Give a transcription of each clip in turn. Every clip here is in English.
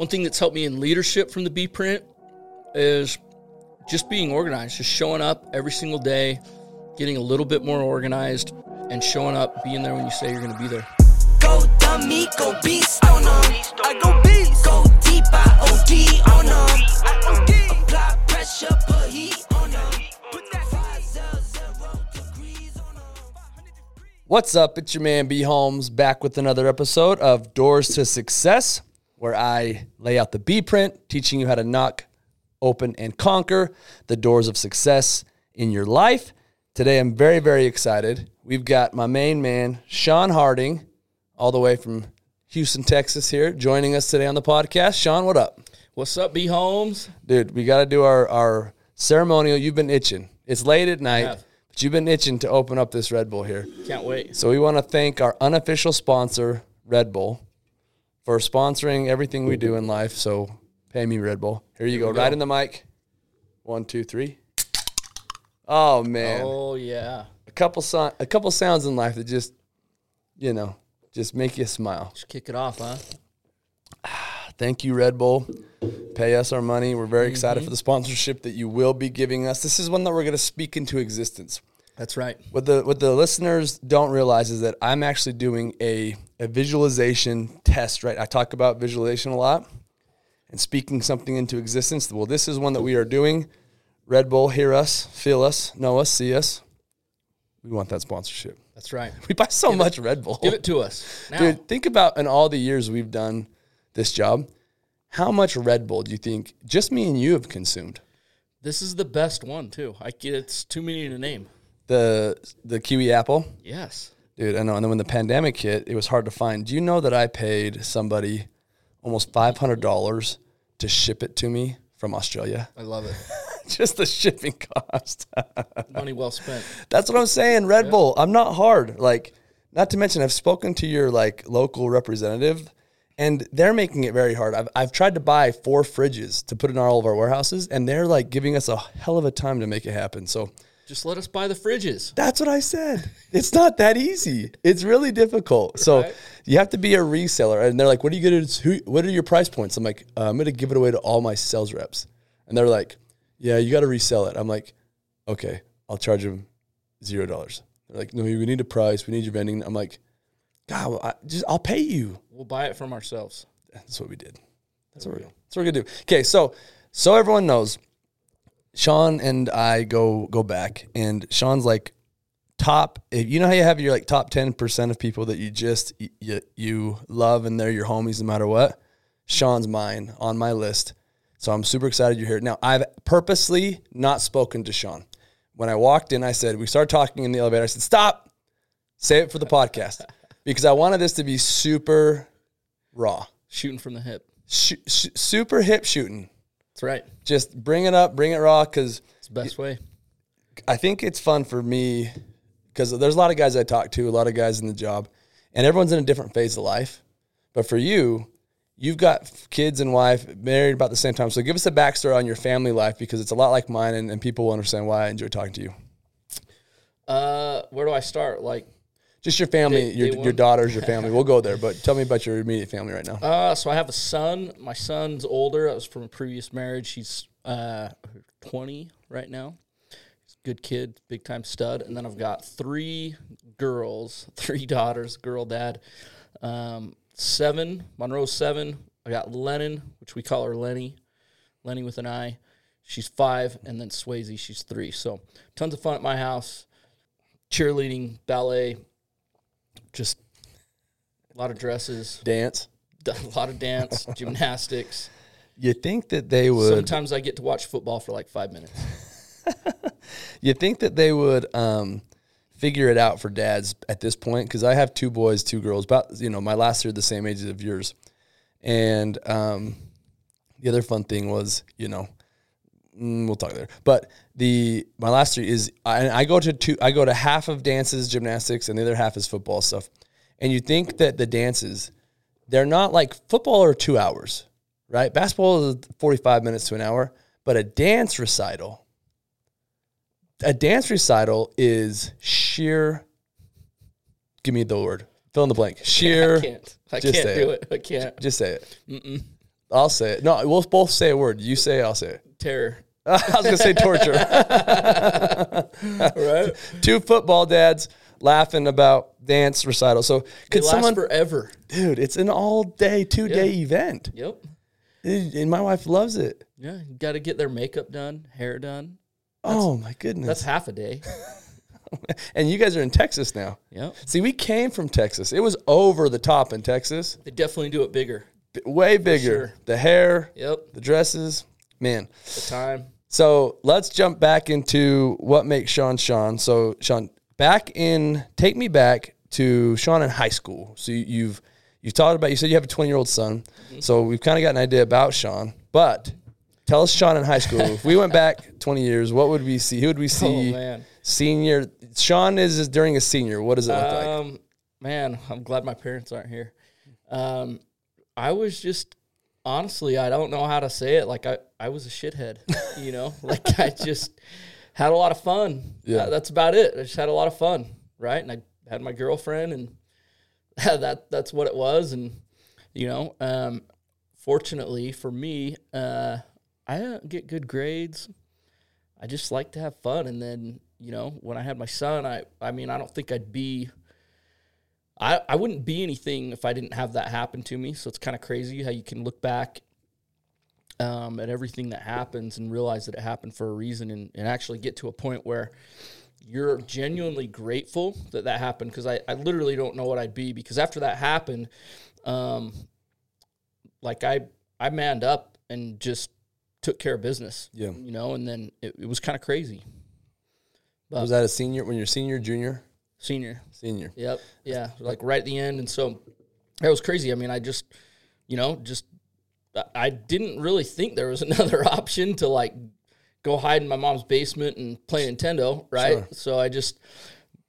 one thing that's helped me in leadership from the B print is just being organized, just showing up every single day, getting a little bit more organized, and showing up, being there when you say you're going to be there. Go dummy, go beast oh on 'em. I go beast. Go deep, I OD on oh 'em. I OD. Apply pressure, put heat on 'em. Put that five zero zero degrees on 'em. What's up? It's your man B Holmes back with another episode of Doors to Success, where I lay out the B print, teaching you how to knock, open, and conquer the doors of success in your life. Today, I'm very, very excited. We've got my main man, Sean Harding, all the way from Houston, Texas, here, joining us today on the podcast. Sean, what up? What's up, B Holmes? Dude, we got to do our, our ceremonial. You've been itching. It's late at night, have. but you've been itching to open up this Red Bull here. Can't wait. So we want to thank our unofficial sponsor, Red Bull, for sponsoring everything we do in life. So pay me, Red Bull. Here you go. go. Right in the mic. One, two, three. Oh man, Oh yeah, a couple so- a couple sounds in life that just, you know, just make you smile. just kick it off, huh? Thank you, Red Bull. Pay us our money. We're very Mm-hmm. excited for the sponsorship that you will be giving us. This is one that we're going to speak into existence. That's right. What the what the listeners don't realize is that I'm actually doing a a visualization test, right? I talk about visualization a lot and speaking something into existence. Well, this is one that we are doing. Red Bull, hear us, feel us, know us, see us. We want that sponsorship. That's right. We buy so much Red Bull. Give it to us now. Dude, think about in all the years we've done this job, how much Red Bull do you think just me and you have consumed? This is the best one too. I get it's too many to name. The the kiwi apple? Yes. Dude, I know. And then when the pandemic hit, it was hard to find. Do you know that I paid somebody almost five hundred dollars to ship it to me from Australia? I love it. Just the shipping cost. Money well spent. That's what I'm saying. Red Bull. I'm not hard. Like, not to mention, I've spoken to your like local representative, and they're making it very hard. I've I've tried to buy four fridges to put in all of our warehouses, and they're like giving us a hell of a time to make it happen. So. Just let us buy the fridges. That's what I said. It's not that easy. It's really difficult. So Right. you have to be a reseller. And they're like, "What are you gonna? Who, what are your price points?" I'm like, uh, "I'm gonna give it away to all my sales reps." And they're like, "Yeah, you got to resell it." I'm like, "Okay, I'll charge them zero dollars." They're like, "No, we need a price. We need your vending." I'm like, "God, well, I, just I'll pay you." We'll buy it from ourselves. That's what we did. That's what we're that's what we're gonna do. Okay, so so everyone knows, Sean and I go go back, and Sean's like top. If you know how you have your like top ten percent of people that you just you, you love and they're your homies no matter what. Sean's mine on my list, so I'm super excited you're here. Now I've purposely not spoken to Sean. When I walked in, I said we started talking in the elevator. I said stop, save it for the podcast because I wanted this to be super raw Shooting from the hip. sh- sh- super hip shooting. That's right. Just bring it up, bring it raw, because It's the best way. I think it's fun for me. Because there's a lot of guys I talk to, a lot of guys in the job, and everyone's in a different phase of life. But for you, you've got kids and wife, married about the same time. So give us a backstory on your family life because it's a lot like mine, and, and people will understand why I enjoy talking to you. Uh, where do I start? Like, Just your family, Day- your, day your daughters, your family. We'll go there, but tell me about your immediate family right now. uh, so I have a son. My son's older. That was from a previous marriage. He's uh 20 right now. He's a good kid, big time stud. And then I've got three girls, three daughters, girl dad. Um, seven, Monroe's seven. I got Lennon, which we call her Lenny, Lenny with an I. She's five, and then Swayze, she's three. So tons of fun at my house. Cheerleading, ballet, just a lot of dresses, Dance. a lot of dance, gymnastics. You think that they would? Sometimes I get to watch football for like five minutes. You think that they would um, figure it out for dads at this point? Because I have two boys, two girls. About you know, my last year the same age of yours. And um, the other fun thing was, you know, Mm, we'll talk there. But the my last three is I, I go to two. I go to half of dances, gymnastics, and the other half is football stuff. And you think that the dances, they're not like football are two hours, right? Basketball is forty five minutes to an hour, but a dance recital a dance recital is sheer. Give me the word. Fill in the blank. Sheer. I can't. I Just can't say do it. it. I can't. Just say it. I'll say it. No, we'll both say a word. You say it, I'll say it. Terror. I was gonna say torture. Right? Two football dads laughing about dance recital. So could someone, forever. dude? It's an all day, two day event, Yep. and my wife loves it. Yeah. You got to get their makeup done, hair done. oh my goodness! That's half a day. and you guys are in Texas now. Yep. See, we came from Texas. It was over the top in Texas, They definitely do it bigger. B- way bigger. sure. The hair, Yep. the dresses, man. The time. So let's jump back into what makes Sean Sean. So Sean, back in, take me back to Sean in high school. So you- you've you've talked about. You said you have a twenty year old son. Mm-hmm. So we've kind of got an idea about Sean, but tell us Sean in high school. if we went back twenty years, what would we see? Who would we see? Oh, man. Senior. Sean is, is during a senior. What does it look like? Um, man, I'm glad my parents aren't here. Um, I was just honestly, I don't know how to say it. Like I, I was a shithead, you know. Like I just had a lot of fun. Yeah. Uh, that's about it. I just had a lot of fun, right? And I had my girlfriend, and that that's what it was. And you know, um, fortunately for me, uh, I didn't get good grades. I just like to have fun. And then, you know, when I had my son, I, I mean, I don't think I'd be, I, I wouldn't be anything if I didn't have that happen to me. So it's kind of crazy how you can look back um, at everything that happens and realize that it happened for a reason and, and actually get to a point where you're genuinely grateful that that happened. Cause I, I literally don't know what I'd be because after that happened, um, like I, I manned up and just took care of business, Yeah. you know, and then it, it was kind of crazy. was that a senior? When you're senior, junior, Senior. senior? Yep. Yeah. Like right at the end. And so that was crazy. I mean, I just, you know, just, I- didn't really think there was another option to like go hide in my mom's basement and play Nintendo. Right. Sure. So I just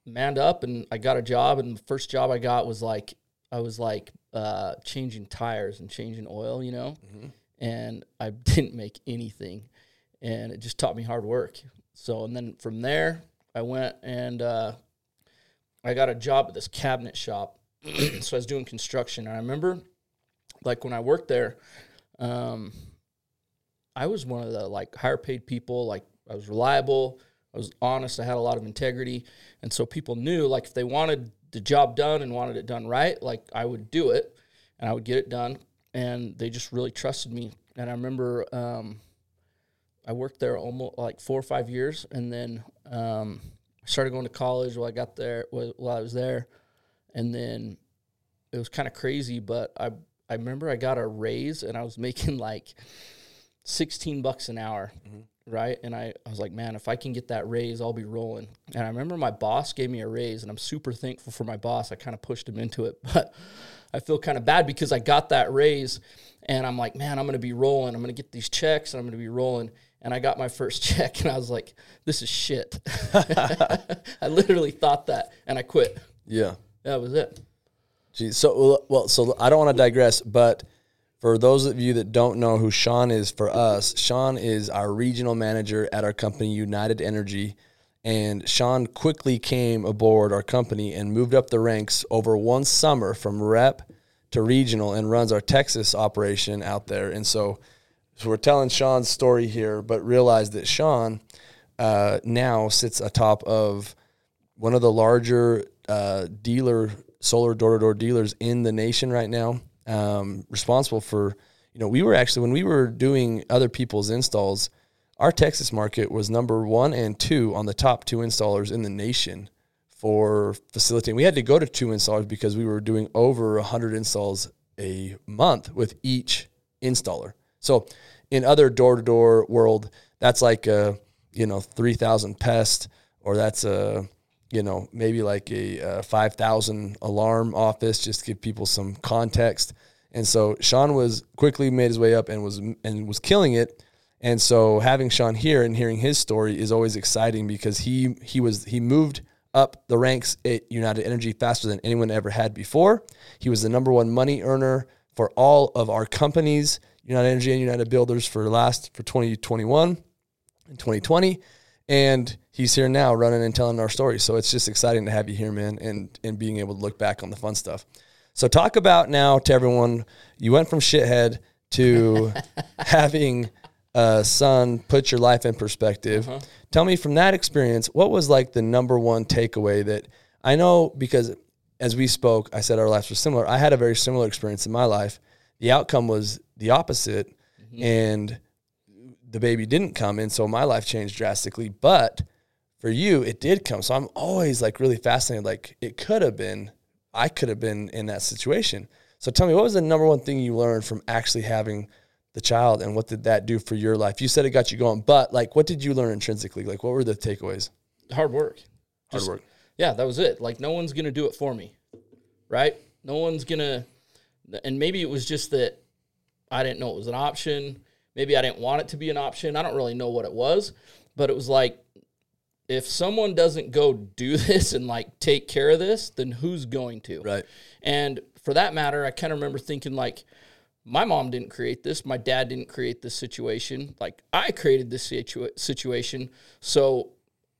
manned up and I got a job. And the first job I got was like, I was like, uh, changing tires and changing oil, you know, and I didn't make anything. And it just taught me hard work. So, and then from there, I went and, uh, I got a job at this cabinet shop. so I was doing construction. And I remember, like, when I worked there, um, I was one of the like higher paid people. Like, I was reliable, I was honest, I had a lot of integrity. And so people knew, like, if they wanted the job done and wanted it done right, like, I would do it and I would get it done. And they just really trusted me. And I remember, um, I worked there almost like four or five years, and then um, I started going to college while I got there. While while I was there, and then it was kind of crazy. But I I remember I got a raise, and I was making like sixteen bucks an hour, mm-hmm. right? And I, I was like, man, if I can get that raise, I'll be rolling. And I remember my boss gave me a raise, and I'm super thankful for my boss. I kind of pushed him into it, but I feel kind of bad because I got that raise, and I'm like, man, I'm gonna be rolling. I'm gonna get these checks, and I'm gonna be rolling. And I got my first check, and I was like, this is shit. I literally thought that, and I quit. Yeah. That was it. So well, so I don't want to digress, but for those of you that don't know who Sean is for us, Sean is our regional manager at our company, United Energy, and Sean quickly came aboard our company and moved up the ranks over one summer from rep to regional and runs our Texas operation out there. And so, so we're telling Sean's story here, but realize that Sean uh, now sits atop of one of the larger uh, dealer solar door to door dealers in the nation right now. Um, responsible for, you know, we were actually when we were doing other people's installs, our Texas market was number one and two on the top two installers in the nation for facilitating. We had to go to two installers because we were doing over 100 installs a month with each installer. So in other door to door world, that's like a, you know, 3,000 pest or that's a, you know, maybe like a, uh 5,000 alarm office just give people some context. And so Sean was quickly made his way up and was and was killing it. And so having Sean here and hearing his story is always exciting because he he was he moved up the ranks at United Energy faster than anyone ever had before. He was the number one money earner for all of our companies, United Energy and United Builders for last for 2021 and 2020. And he's here now running and telling our story. So it's just exciting to have you here, man, and and being able to look back on the fun stuff. So talk about now to everyone. You went from shithead to having a son put your life in perspective. Uh-huh. Tell me from that experience, what was like the number one takeaway that I know because as we spoke, I said our lives were similar. I had a very similar experience in my life. The outcome was the opposite, mm-hmm. and the baby didn't come, and so my life changed drastically. But for you, it did come. So I'm always like really fascinated. Like it could have been, I could have been in that situation. So tell me, what was the number one thing you learned from actually having the child, and what did that do for your life? You said it got you going, but like, what did you learn intrinsically? Like, what were the takeaways? Hard work. Hard Just- work. Yeah, that was it. Like no one's gonna do it for me, right? No one's gonna. And maybe it was just that I didn't know it was an option. Maybe I didn't want it to be an option. I don't really know what it was, but it was like if someone doesn't go do this and like take care of this, then who's going to? Right. And for that matter, I kind of remember thinking like, my mom didn't create this. My dad didn't create this situation. Like I created this situa- situation, so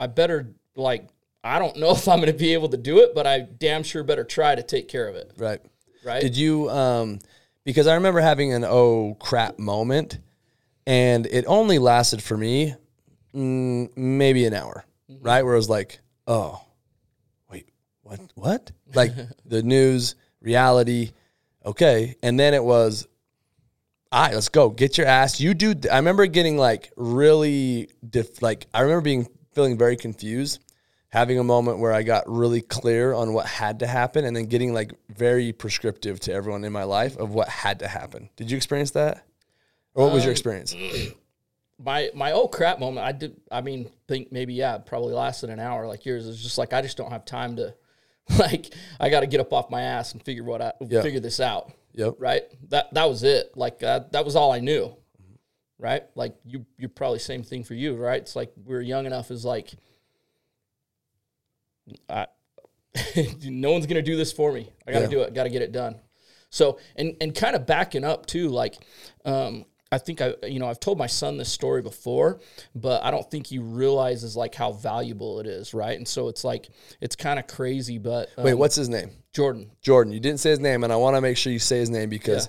I better like I don't know if I'm going to be able to do it, but I damn sure better try to take care of it. Right. Right? Did you um because I remember having an oh crap moment and it only lasted for me mm, maybe an hour, Mm-hmm. right? Where it was like, "Oh, wait, what what?" Like the news, reality, okay. And then it was all right, let's go. Get your ass. You do. I remember getting like really, diff, like I remember being feeling very confused, having a moment where I got really clear on what had to happen, and then getting like very prescriptive to everyone in my life of what had to happen. Did you experience that, or what was your um, experience? my my oh crap moment. I did. I mean, think maybe yeah, probably lasted an hour. Like yours is just like I just don't have time to, like I got to get up off my ass and figure what I Yeah. figure this out. Yep. Right. That that was it. Like uh, that was all I knew. Right. Like you you're probably same thing for you. Right. It's like we are young enough. Is like. I, no one's gonna do this for me. I gotta Yeah. do it. Got to get it done. So and and kind of backing up too, like um, I think I you know I've told my son this story before, but I don't think he realizes like how valuable it is, right? And so it's like it's kind of crazy, but um, Wait, what's his name? Jordan? Jordan. You didn't say his name, and I want to make sure you say his name because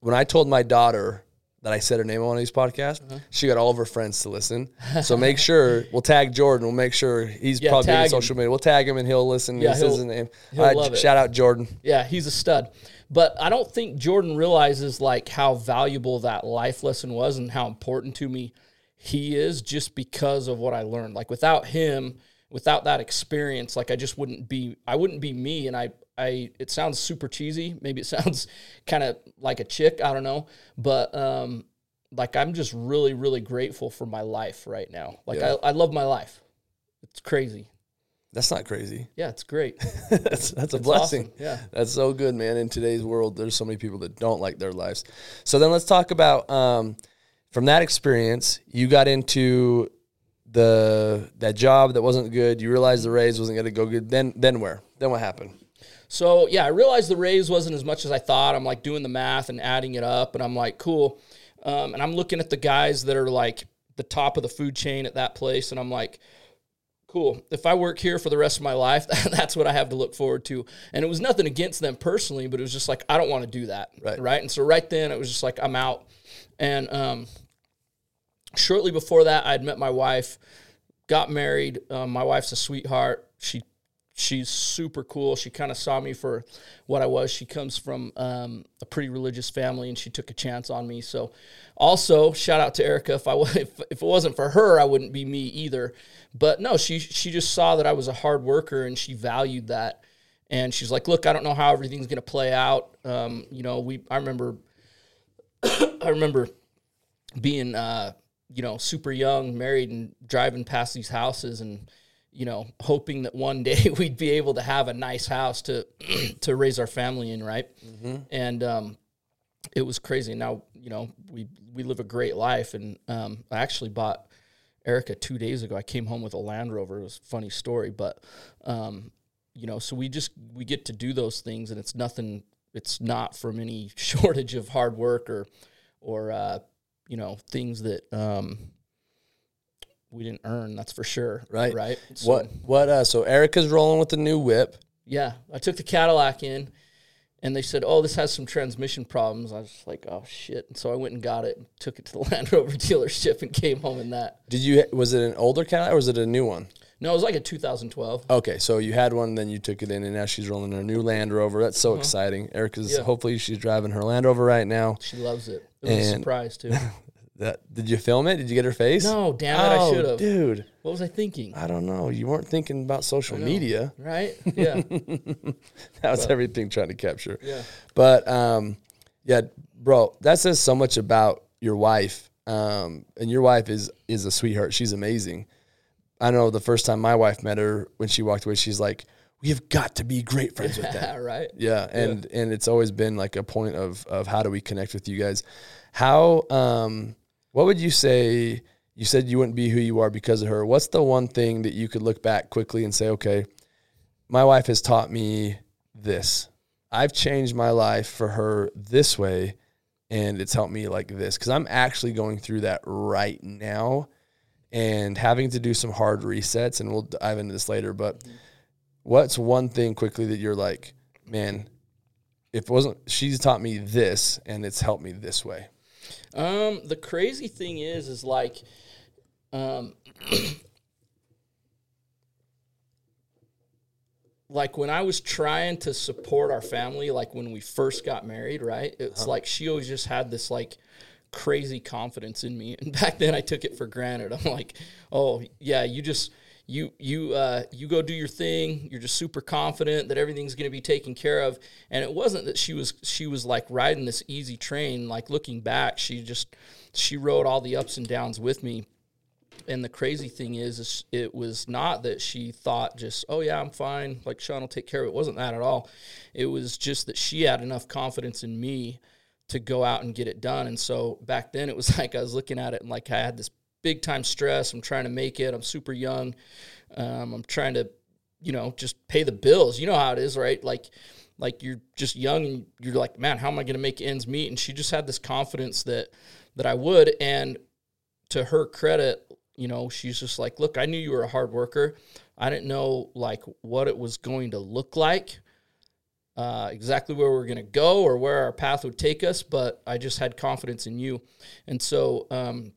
when I told my daughter that I said her name on one of these podcasts, Uh-huh. she got all of her friends to listen. So make sure we'll tag Jordan. We'll make sure he's Yeah, probably on social media. We'll tag him and he'll listen. Yeah, he'll- his name. he'll All right, love it. shout out Jordan. Yeah, he's a stud. But I don't think Jordan realizes like how valuable that life lesson was and how important to me he is just because of what I learned. Like without him, without that experience, like I just wouldn't be I wouldn't be me and I I it sounds super cheesy. Maybe it sounds kind of like a chick, I don't know. But um like I'm just really really grateful for my life right now. Like Yeah. I I love my life. It's crazy. That's not crazy. Yeah, it's great. that's that's a blessing. awesome. Yeah. That's so good, man. In today's world, there's so many people that don't like their lives. So then let's talk about um, from that experience, you got into the that job that wasn't good. You realized the raise wasn't going to go good. Then then where? Then what happened? So yeah, I realized the raise wasn't as much as I thought. I'm like doing the math and adding it up, and I'm like, cool. Um, and I'm looking at the guys that are like the top of the food chain at that place, and I'm like, cool. If I work here for the rest of my life, that's what I have to look forward to. And it was nothing against them personally, but it was just like I don't want to do that, Right. Right. And so right then it was just like I'm out. And um, shortly before that, I'd met my wife, got married. Um, my wife's a sweetheart. She she's super cool. She kind of saw me for what I was. She comes from um, a pretty religious family, and she took a chance on me. So, also shout out to Erica. If I if, if it wasn't for her, I wouldn't be me either. But no, she she just saw that I was a hard worker, and she valued that. And she's like, "Look, I don't know how everything's gonna play out. Um, you know, we I remember I remember being uh, you know super young, married, and driving past these houses, and you know hoping that one day we'd be able to have a nice house to to raise our family in, right? And um, it was crazy. Now you know we we live a great life, and um, I actually bought Erica two days ago. I came home with a Land Rover. It was a funny story, but um, you know, so we just we get to do those things, and it's nothing. It's not from any shortage of hard work or or uh, you know things that um, we didn't earn. That's for sure. Right. Right. So, what what? Uh, so Erica's rolling with the new whip. Yeah, I took the Cadillac in, and they said, "Oh, this has some transmission problems." I was like, "Oh shit!" And so I went and got it, and took it to the Land Rover dealership, and came home in that. Did you? Was it an older Cadillac or was it a new one? No, it was like a 2012. Okay, so you had one, then you took it in, and now she's rolling her new Land Rover. That's so exciting. Erica's Uh-huh. Yeah. hopefully she's driving her Land Rover right now. She loves it. It was a surprise too. That did you film it? Did you get her face? No, damn it, I Oh, should've. dude. what was I thinking? I don't know. You weren't thinking about social media. Right? Yeah. That was everything trying to capture. Yeah. But um, yeah, bro, that says so much about your wife. Um, and your wife is is a sweetheart. She's amazing. I know the first time my wife met her when she walked away, she's like, "We have got to be great friends with that." right. Yeah, and and it's always been like a point of of how do we connect with you guys? How um what would you say you said you wouldn't be who you are because of her. What's the one thing that you could look back quickly and say, "Okay, my wife has taught me this. I've changed my life for her this way and it's helped me like this cuz I'm actually going through that right now and having to do some hard resets and we'll dive into this later, but what's one thing quickly that you're like, man, if it wasn't she's taught me this and it's helped me this way. Um, the crazy thing is, is like, um, like when I was trying to support our family, like when we first got married, right? It's like she always just had this like crazy confidence in me, and back then I took it for granted. I'm like, oh yeah, you just you you uh, you go do your thing. You're just super confident that everything's going to be taken care of. And it wasn't that she was she was like riding this easy train. Like looking back, she just she rode all the ups and downs with me. And the crazy thing is, is it was not that she thought just, oh yeah, I'm fine. Like Sean will take care of it. It wasn't that at all. It was just that she had enough confidence in me to go out and get it done. And so back then it was like I was looking at it and like I had this big time stress. I'm trying to make it. I'm super young. Um, I'm trying to, you know, just pay the bills. You know how it is, right? Like, like you're just young and you're like, man, how am I going to make ends meet? And she just had this confidence that that I would. And to her credit, you know, she's just like, look, I knew you were a hard worker. I didn't know like what it was going to look like uh, exactly where we're going to go or where our path would take us, but I just had confidence in you. And so, um,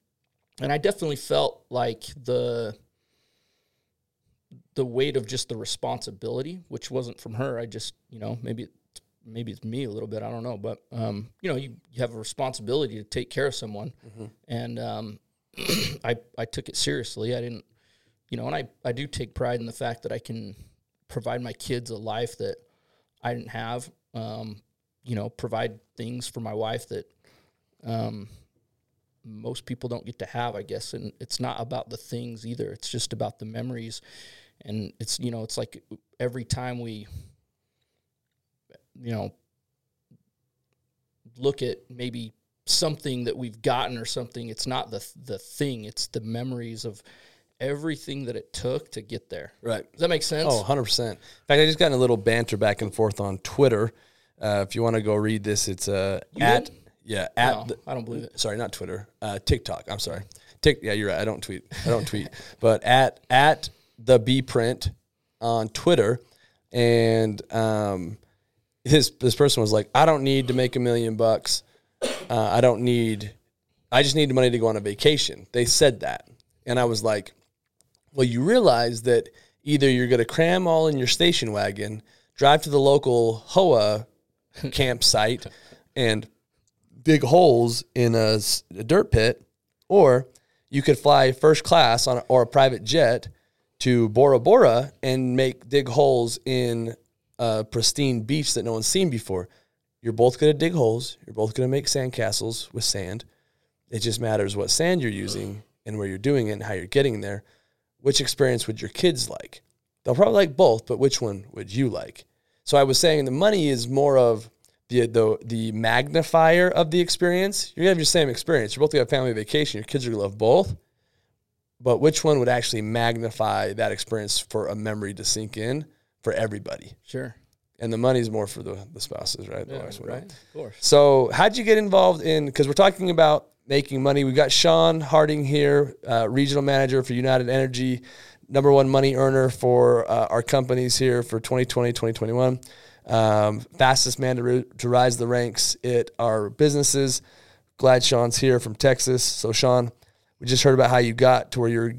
and I definitely felt like the the weight of just the responsibility, which wasn't from her. I just, you know, maybe it's, maybe it's me a little bit. I don't know, but um, you know, you, you have a responsibility to take care of someone, and um, I I took it seriously. I didn't, you know, and I I do take pride in the fact that I can provide my kids a life that I didn't have. Um, you know, provide things for my wife that um, most people don't get to have, I guess. And it's not about the things either. It's just about the memories. And it's, you know, it's like every time we, you know, look at maybe something that we've gotten or something, it's not the the thing, it's the memories of everything that it took to get there. Right. Does that make sense? Oh, 100%. In fact, I just got in a little banter back and forth on Twitter. Uh, if you want to go read this, it's uh, at did? Yeah at No, the, I don't believe it. sorry, not Twitter, uh, TikTok. I'm sorry, Tik. Yeah, you're right. I don't tweet. I don't tweet, but at at the B print on Twitter, and um, his this person was like, I don't need to make a million bucks. Uh, I don't need. I just need the money to go on a vacation. They said that, and I was like, well, you realize that either you're going to cram all in your station wagon, drive to the local KOA campsite, and dig holes in a dirt pit, or you could fly first class on a, or a private jet to Bora Bora and make dig holes in a pristine beach that no one's seen before. You're both going to dig holes. You're both going to make sandcastles with sand. It just matters what sand you're using and where you're doing it and how you're getting there. Which experience would your kids like? They'll probably like both, but which one would you like? So I was saying the money is more of the the the magnifier of the experience. You're gonna have your same experience. You're both gonna have family vacation. Your kids are gonna love both. But which one would actually magnify that experience for a memory to sink in for everybody? Sure. And the money's more for the, the spouses, right? The Yeah, right. Of course. So, how'd you get involved in? Because we're talking about making money. We've got Sean Harding here, uh, regional manager for United Energy, number one money earner for uh, our companies here for 2020, 2021. Um, fastest man to, to rise the ranks at our businesses. Glad Sean's here from Texas. So, Sean, we just heard about how you got to where you're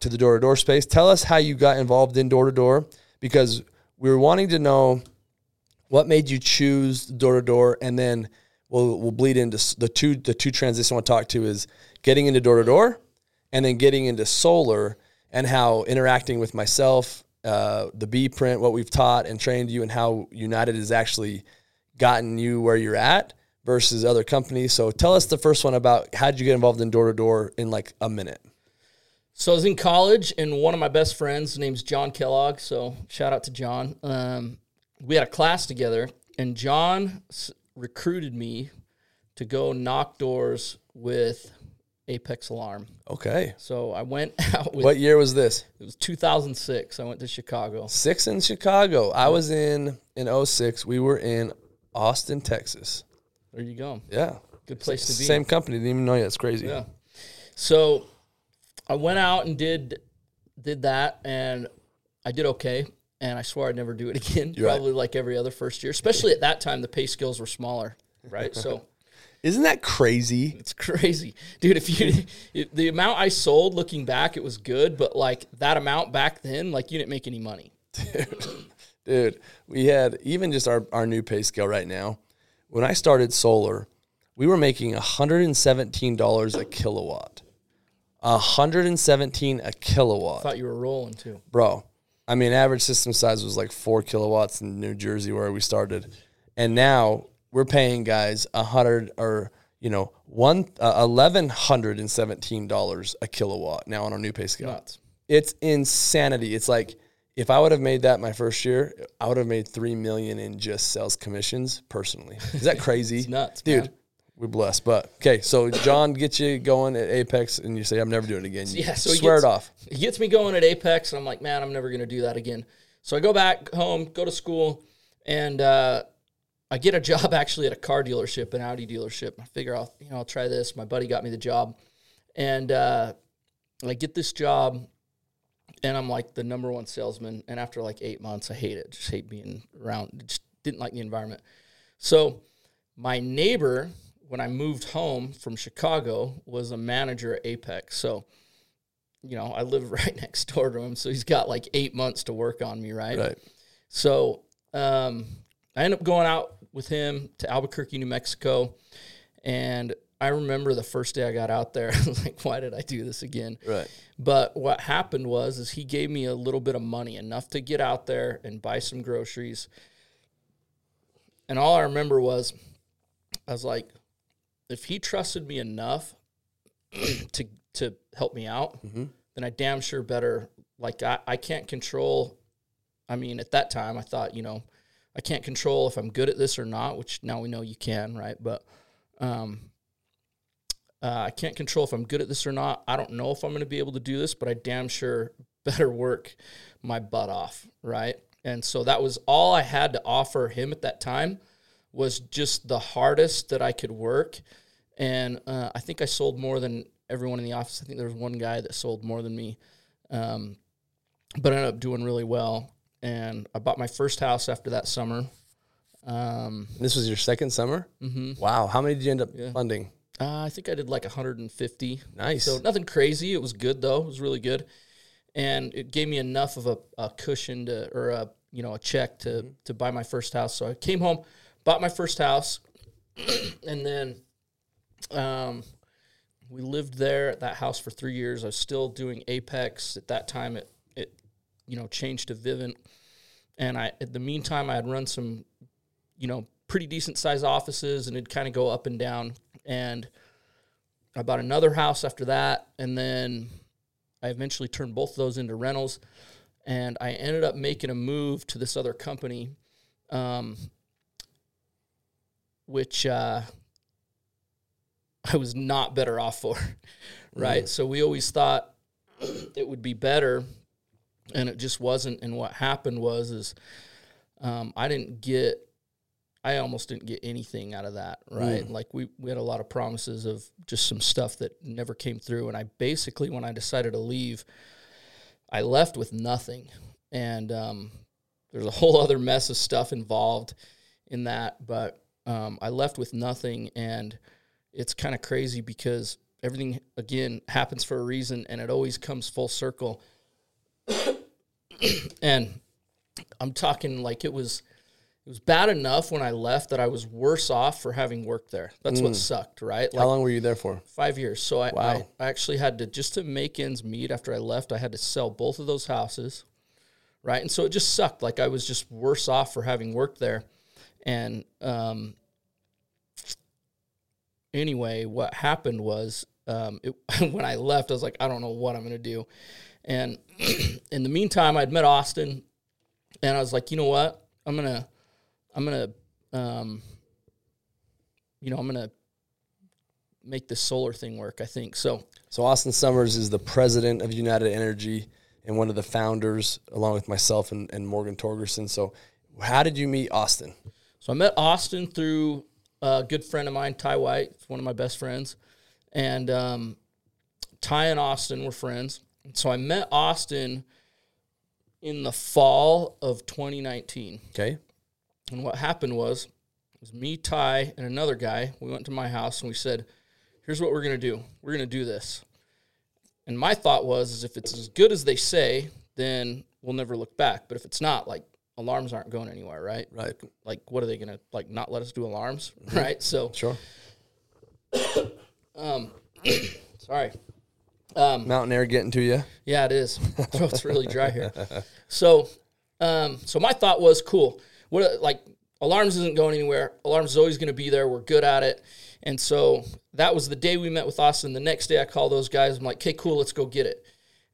to the door to door space. Tell us how you got involved in door to door because we were wanting to know what made you choose door to door, and then we'll we'll bleed into the two the two transitions I want to talk to is getting into door to door, and then getting into solar, and how interacting with myself, uh, the B print, what we've taught and trained you, and how United has actually gotten you where you're at versus other companies. So tell us the first one about how did you get involved in door to door in like a minute. So I was in college, and one of my best friends, name's John Kellogg. So shout out to John. Um, we had a class together, and John recruited me to go knock doors with Apex Alarm. Okay. So I went out with What year was this? it was 2006. I went to Chicago. Six in Chicago. I was in in 06. We were in Austin, Texas. There you go. Yeah. Good place to be. Same company. Didn't even know you. That's crazy. Yeah. So I went out and did did that, and I did okay. And I swore I'd never do it again. You're right. probably like every other first year, especially at that time, the pay scales were smaller, right? So Isn't that crazy? it's crazy, dude. If you it, the amount I sold, looking back, it was good, but like that amount back then, like you didn't make any money. Dude, dude we had even just our, our new pay scale right now. When I started solar, we were making $117 a kilowatt. 117 a kilowatt. Thought you were rolling too. bro. I mean, average system size was like four kilowatts in New Jersey where we started, and now we're paying guys a hundred or you know one uh, eleven hundred and seventeen dollars a kilowatt now on our new pay scale. Nuts. It's insanity. It's like if I would have made that my first year, I would have made three million in just sales commissions personally. Is that crazy? nuts, dude. man. We're blessed, but okay. So John gets you going at Apex, and you say, "I'm never doing it again." You Yeah, so swear gets- it off. He gets me going at Apex, and I'm like, man, I'm never going to do that again. So I go back home, go to school, and uh, I get a job actually at a car dealership, an Audi dealership. I figure I'll, you know, I'll try this. My buddy got me the job, and uh, I get this job, and I'm like the number one salesman. And after like eight months, I hate it. Just hate being around. Just didn't like the environment. So my neighbor, when I moved home from Chicago, was a manager at Apex. So you know, I live right next door to him, so he's got like eight months to work on me, right? Right. So um, I end up going out with him to Albuquerque, New Mexico, and I remember the first day I got out there, I was like, "Why did I do this again?" Right. But what happened was, is he gave me a little bit of money, enough to get out there and buy some groceries, and all I remember was, I was like, if he trusted me enough to to help me out, mm-hmm. then I damn sure better. Like I, I can't control. I mean, at that time, I thought, you know, I can't control if I'm good at this or not, which now we know you can, right? But um, uh, I can't control if I'm good at this or not. I don't know if I'm going to be able to do this, but I damn sure better work my butt off, right? And so that was all I had to offer him at that time was just the hardest that I could work. And uh, I think I sold more than everyone in the office. I think there was one guy that sold more than me, um, but I ended up doing really well. And I bought my first house after that summer. Um, This was your second summer. Mm-hmm. Wow. How many did you end up funding? uh, I think I did like 150. Nice. So nothing crazy. It was good though. It was really good, and it gave me enough of a, a cushion to or a you know a check to to buy my first house. So I came home, bought my first house, and then um, we lived there at that house for three years. I was still doing Apex at that time. It you know changed to Vivint, and I at the meantime I had run some you know pretty decent size offices and it'd kind of go up and down and I bought another house after that, and then I eventually turned both of those into rentals. And I ended up making a move to this other company, um, which uh, I was not better off for, right? So we always thought it would be better, and it just wasn't. And what happened was, is um, I didn't get I almost didn't get anything out of that, right? Like we, we had a lot of promises of just some stuff that never came through. And I basically, when I decided to leave, I left with nothing. And um, there's a whole other mess of stuff involved in that. But um, I left with nothing, and it's kind of crazy because everything again happens for a reason, and it always comes full circle. and I'm talking like it was it was bad enough when I left that I was worse off for having worked there. That's what sucked, right? How long were you there for? five years. So I, Wow. I, I actually had to just to make ends meet after I left. I had to sell both of those houses, right? And so it just sucked. Like I was just worse off for having worked there. And um, anyway, what happened was um, it, when I left, I was like, I don't know what I'm going to do. And in the meantime, I'd met Austin, and I was like, you know what? I'm gonna, I'm gonna, um, you know, I'm gonna make this solar thing work. I think so. So Austin Summers is the president of United Energy and one of the founders, along with myself and, and Morgan Torgerson. So, how did you meet Austin? So I met Austin through a good friend of mine, Ty White, one of my best friends, and um, Ty and Austin were friends. So I met Austin in the fall of 2019. Okay, And what happened was, it was me, Ty, and another guy. We went to my house and we said, "Here's what we're gonna do. We're gonna do this." And my thought was, is if it's as good as they say, then we'll never look back. But if it's not, like alarms aren't going anywhere, right? right, Like, what are they gonna like? Not let us do alarms, right? So, sure. um, sorry. Um, Mountain air getting to you. Yeah, it is. Throat's really dry here. So, um, so my thought was, cool. What like alarms isn't going anywhere. Alarms is always going to be there. We're good at it. And so that was the day we met with Austin. The next day, I call those guys. I'm like, okay, cool, let's go get it.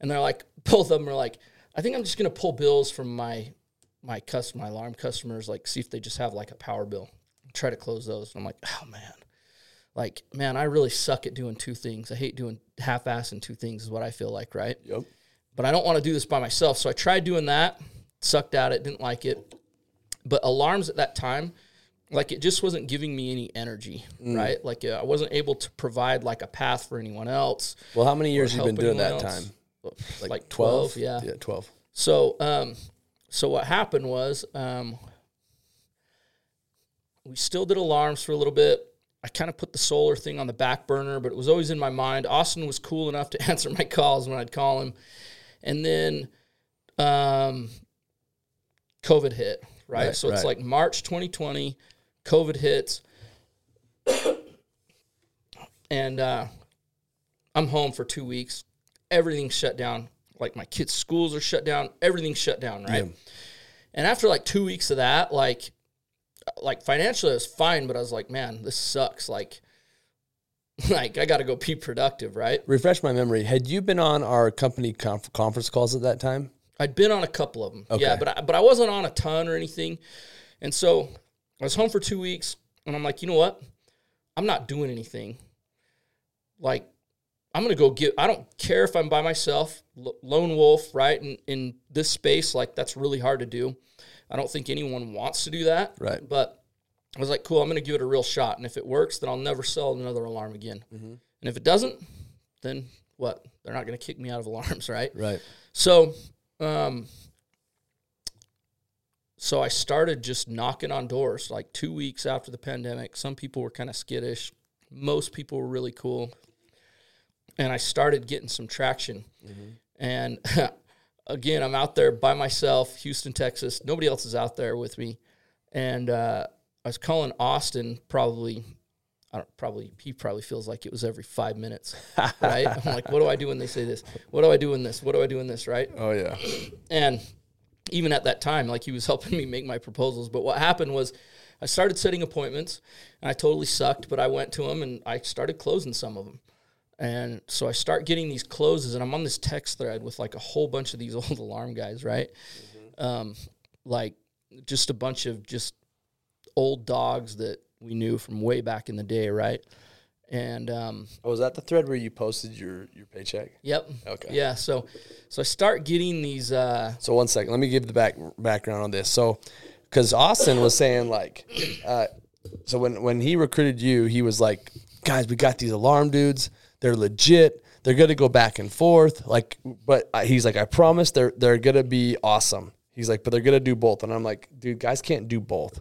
And they're like, both of them are like, I think I'm just going to pull bills from my my cus my alarm customers, like see if they just have like a power bill. Try to close those. And I'm like, oh man like man i really suck at doing two things i hate doing half-ass in two things is what i feel like right Yep. but i don't want to do this by myself so i tried doing that sucked at it didn't like it but alarms at that time like it just wasn't giving me any energy right like uh, i wasn't able to provide like a path for anyone else Well, how many years you been doing that anyone time? else. like, 12, yeah Yeah, twelve. so, um, so what happened was, um, we still did alarms for a little bit. I kind of put the solar thing on the back burner, but it was always in my mind. Austin was cool enough to answer my calls when I'd call him, and then, um, COVID hit. Right, Right, so it's like March 2020, COVID hits, and uh, I'm home for two weeks. Everything's shut down. Like my kids' schools are shut down. Everything's shut down, right? Yeah. And after like two weeks of that, like, like financially, it was fine, but I was like, man, this sucks. Like, like I got to go be productive, right? Refresh my memory. Had you been on our company conf- conference calls at that time? I'd been on a couple of them, Okay. yeah, but I, but I wasn't on a ton or anything. And so I was home for two weeks, and I'm like, you know what? I'm not doing anything. Like, I'm gonna go get. I don't care if I'm by myself, l- lone wolf, right? In in this space, like that's really hard to do. I don't think anyone wants to do that, Right. But I was like, cool. I'm gonna give it a real shot, and if it works, then I'll never sell another alarm again. And if it doesn't, then what? They're not gonna kick me out of alarms, right? Right. So, um, so I started just knocking on doors like two weeks after the pandemic. Some people were kind of skittish. Most people were really cool. And I started getting some traction. And again, I'm out there by myself, Houston, Texas. Nobody else is out there with me. And uh, I was calling Austin probably. I don't probably he probably feels like it was every five minutes, right? I'm like, what do I do when they say this? What do I do in this? What do I do in this? Right? Oh yeah. And even at that time, like he was helping me make my proposals. But what happened was I started setting appointments and I totally sucked, but I went to him and I started closing some of them. And so I start getting these closes and I'm on this text thread with like a whole bunch of these old alarm guys, right? Um, like just a bunch of just old dogs that we knew from way back in the day, right? And um, Oh, was that the thread where you posted your your paycheck? yep, Okay. yeah. So, so I start getting these. Uh, So one second, let me give the back background on this. So, because Austin was saying like, uh, so when when he recruited you, he was like, guys, we got these alarm dudes. They're legit. They're gonna go back and forth. Like, but he's like, I promise they're they're gonna be awesome. He's like, but they're gonna do both. And I'm like, dude, guys can't do both.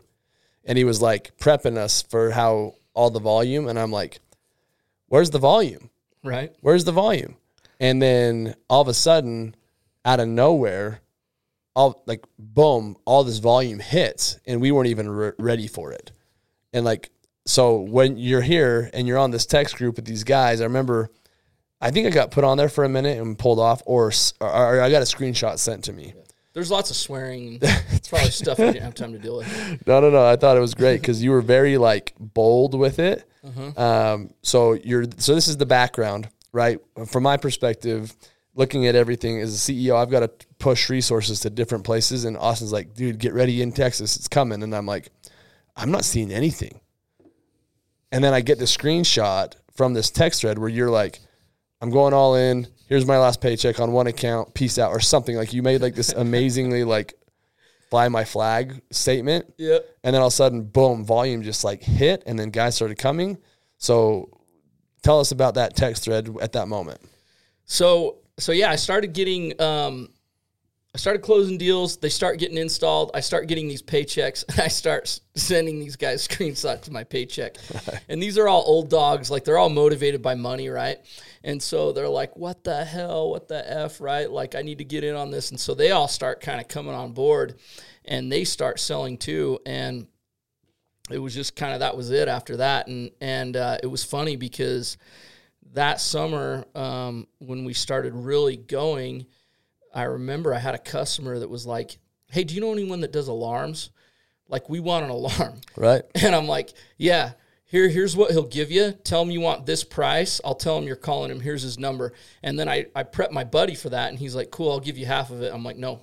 And he was like prepping us for how all the volume. And I'm like, where's the volume? Right. Where's the volume? And then all of a sudden, out of nowhere, all like boom, all this volume hits, and we weren't even re- ready for it. And like, so when you're here and you're on this text group with these guys, I remember, I think I got put on there for a minute and pulled off, or, or, or I got a screenshot sent to me. There's lots of swearing. It's probably stuff you didn't have time to deal with. No, no, no. I thought it was great because you were very like bold with it. Um, so you're so this is the background, right? From my perspective, looking at everything as a CEO, I've got to push resources to different places. And Austin's like, dude, get ready in Texas, it's coming. And I'm like, I'm not seeing anything. And then I get the screenshot from this text thread where you're like, I'm going all in. Here's my last paycheck on one account. Peace out, or something like you made like this amazingly like fly my flag statement. Yep. And then all of a sudden, boom, volume just like hit, and then guys started coming. So tell us about that text thread at that moment. So so yeah, I started getting um I started closing deals. They start getting installed. I start getting these paychecks, and I start sending these guys screenshots of my paycheck. And these are all old dogs, like they're all motivated by money, right? And so they're like, "What the hell? What the f?" Right? Like I need to get in on this. And so they all start kind of coming on board, and they start selling too. And it was just kind of that was it after that. And and uh, it was funny because that summer um, when we started really going i remember i had a customer that was like hey do you know anyone that does alarms? Like we want an alarm. Right. and i'm like yeah here here's what he'll give you. Tell him you want this price. I'll tell him you're calling him. Here's his number. And then i i prep my buddy for that and he's like cool i'll give you half of it. I'm like no.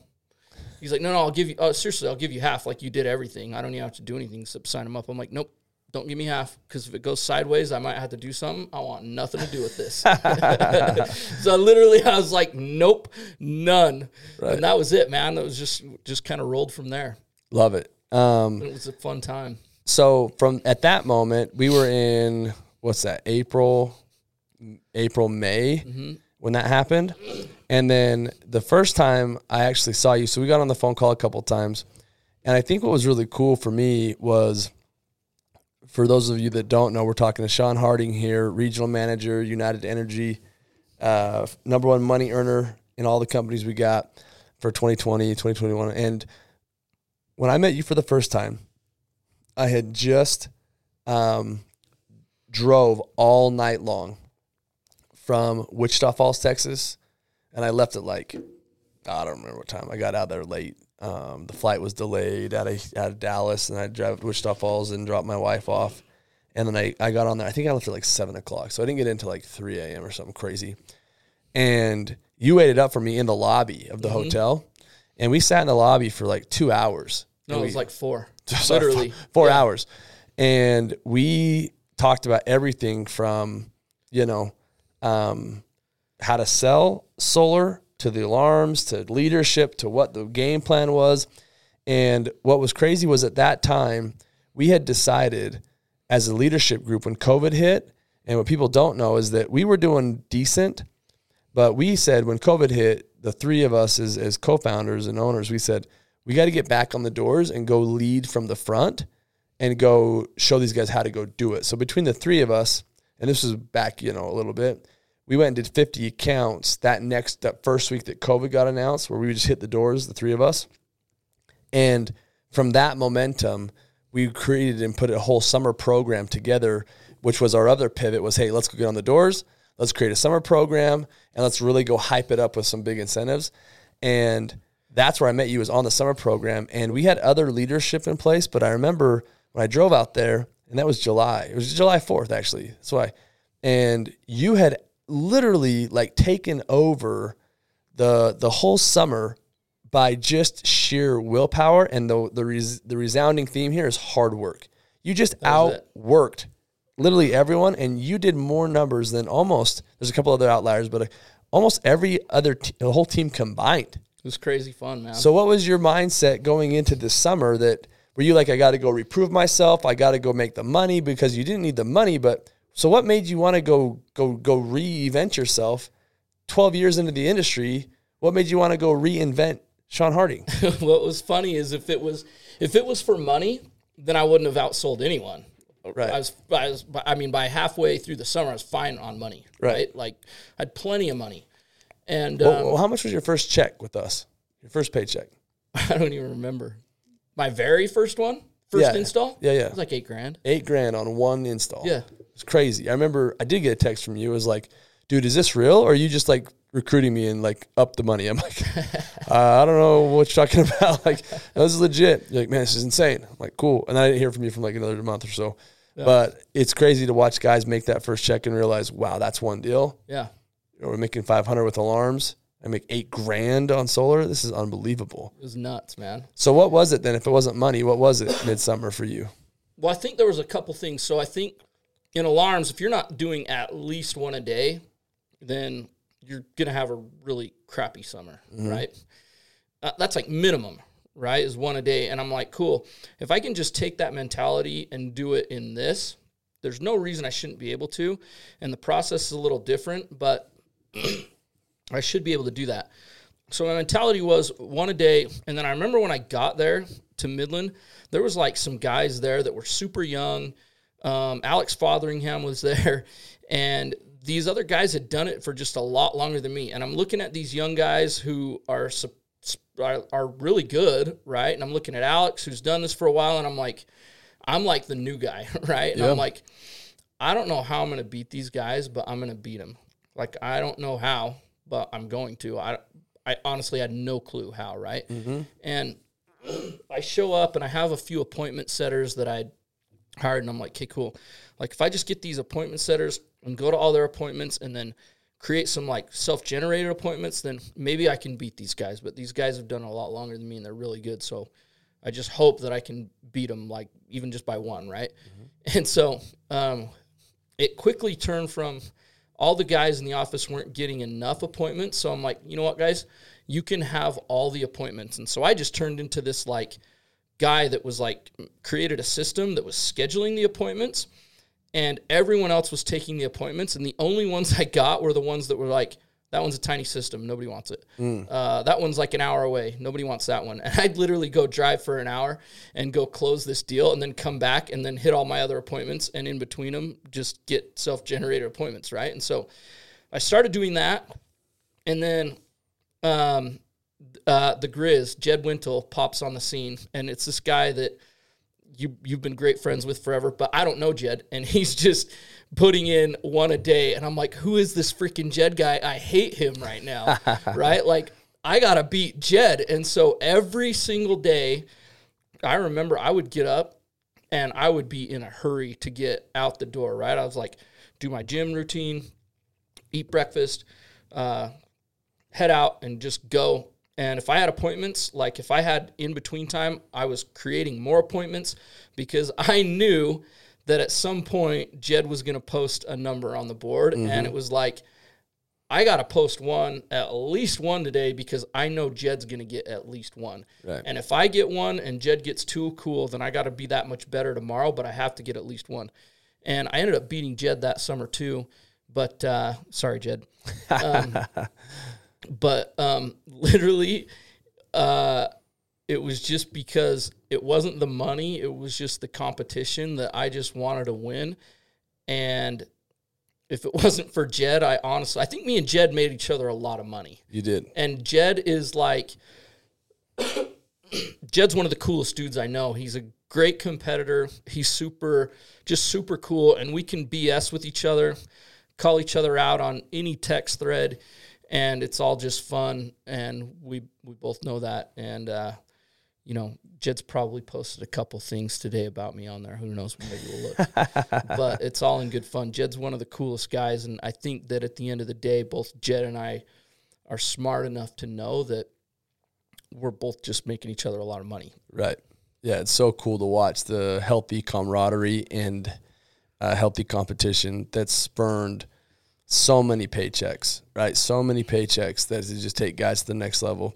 He's like no no i'll give you oh seriously i'll give you half like you did everything. I don't even have to do anything except sign him up. I'm like nope don't give me half because if it goes sideways, I might have to do something. I want nothing to do with this. so literally, I was like, "Nope, none," and that was it, man. That was just just kind of rolled from there. Love it. Um, It was a fun time. so from at that moment, we were in what's that? April, April, May when that happened. And then the first time I actually saw you, so we got on the phone call a couple times. And I think what was really cool for me was for those of you that don't know, we're talking to Sean Harding here, regional manager, United Energy, uh, number one money earner in all the companies we got for 2020, 2021. And when I met you for the first time, I had just um, drove all night long from Wichita Falls, Texas, and I left at like I don't remember what time. I got out there late. Um, the flight was delayed out of out of Dallas, and I drove to Wichita Falls and dropped my wife off. And then I, I got on there. I think I left at like seven o'clock, so I didn't get into like three a.m. or something crazy. And you waited up for me in the lobby of the hotel, and we sat in the lobby for like two hours. No, And it was like four, literally four Yeah. hours and we talked about everything from you know um, how to sell solar to the alarms to leadership to what the game plan was and what was crazy was at that time we had decided as a leadership group when covid hit and what people don't know is that we were doing decent but we said when COVID hit, the three of us as, as co-founders and owners, we said, we got to get back on the doors and go lead from the front and go show these guys how to go do it. So between the three of us, and this was back, you know, a little bit, we went and did 50 accounts that next, that first week that COVID got announced, where we just hit the doors, the three of us. And from that momentum, we created and put a whole summer program together, which was our other pivot was, hey, let's go get on the doors. Let's create a summer program and let's really go hype it up with some big incentives. And that's where I met you was on the summer program. And we had other leadership in place, but I remember when I drove out there, and that was July. It was July 4th, actually. That's why. And you had literally like taken over the the whole summer by just sheer willpower and the the res, the resounding theme here is hard work. You just it. outworked literally everyone and you did more numbers than almost there's a couple other outliers but uh, almost every other t- the whole team combined. It was crazy fun, man. So what was your mindset going into this summer that were you like I got to go reprove myself, I got to go make the money because you didn't need the money but so what made you want to go go go reinvent yourself 12 years into the industry? What made you want to go reinvent Sean Harding. what was funny is if it was if it was for money, then I wouldn't have outsold anyone. Right. I was, I was, I mean, by halfway through the summer, I was fine on money. Right. Right. Like I had plenty of money, and Well, um, well, how much was your first check with us? Your first paycheck? I don't even remember my very first one, first Yeah. install. Yeah, yeah. it was like eight grand. Eight grand on one install. Yeah. It's crazy. I remember I did get a text from you. It was like, dude, is this real? Or are you just like recruiting me and like up the money? I'm like, uh, I don't know what you're talking about. Like, no, this is legit. You're like, man, this is insane. I'm like, cool. And I didn't hear from you from like another month or so. But it's crazy to watch guys make that first check and realize, wow, that's one deal. Yeah, You know, we're making 500 with alarms. I make eight grand on solar. This is unbelievable. it was nuts, man. So what was it then? If it wasn't money, what was it midsummer for you? Well, I think there was a couple things. So I think in alarms, if you're not doing at least one a day, then you're gonna have a really crappy summer, right? Uh, that's like minimum, right? Is one a day, and I'm like, cool. If I can just take that mentality and do it in this, there's no reason I shouldn't be able to. And the process is a little different, but I should be able to do that. So my mentality was one a day, and then I remember when I got there to Midland, there was like some guys there that were super young. Um, Alex Fotheringham was there, and these other guys had done it for just a lot longer than me. And I'm looking at these young guys who are are, really good, right? And I'm looking at Alex who's done this for a while, and I'm like, I'm like the new guy, right? And Yeah. I'm like, I don't know how I'm going to beat these guys, but I'm going to beat them. Like I don't know how, but I'm going to. I I honestly had no clue how, right? And I show up and I have a few appointment setters that I hired, and I'm like, okay, cool. Like if I just get these appointment setters and go to all their appointments and then create some like self-generated appointments, then maybe I can beat these guys. But these guys have done a lot longer than me, and they're really good. So I just hope that I can beat them, like even just by one, right? And so um, it quickly turned from all the guys in the office weren't getting enough appointments. So I'm like, you know what, guys, you can have all the appointments. And so I just turned into this like guy that was like created a system that was scheduling the appointments and everyone else was taking the appointments and the only ones i got were the ones that were like that one's a tiny system nobody wants it. Uh, that one's like an hour away nobody wants that one. And i'd literally go drive for an hour and go close this deal and then come back and then hit all my other appointments and in between them just get self-generated appointments right? And so i started doing that and then um, uh, the Grizz, Jed Wintle, pops on the scene, and it's this guy that you you've been great friends with forever, but I don't know Jed, and he's just putting in one a day, and I'm like, who is this freaking Jed guy? I hate him right now, right? Like I gotta beat Jed, and so every single day, I remember I would get up and I would be in a hurry to get out the door, right? I was like, do my gym routine, eat breakfast, uh, head out and just go. And if I had appointments, like if I had in between time, I was creating more appointments because I knew that at some point Jed was going to post a number on the board. And it was like, I got to post one, at least one today because I know Jed's going to get at least one. Right. And if I get one and Jed gets two, cool, then I got to be that much better tomorrow, but I have to get at least one. And I ended up beating Jed that summer too. But uh, sorry, Jed. Um, but um, literally, uh, it was just because it wasn't the money; it was just the competition that I just wanted to win. And if it wasn't for Jed, I honestly, I think me and Jed made each other a lot of money. You did. And Jed is like, Jed's one of the coolest dudes I know. He's a great competitor. He's super, just super cool. And we can BS with each other, call each other out on any text thread. And it's all just fun. And we, we both know that. And, uh, you know, Jed's probably posted a couple things today about me on there. Who knows? Maybe we'll look. but it's all in good fun. Jed's one of the coolest guys. And I think that at the end of the day, both Jed and I are smart enough to know that we're both just making each other a lot of money. Right. Yeah, it's so cool to watch the healthy camaraderie and uh, healthy competition that's spurned so many paychecks, right? So many paychecks that it just take guys to the next level.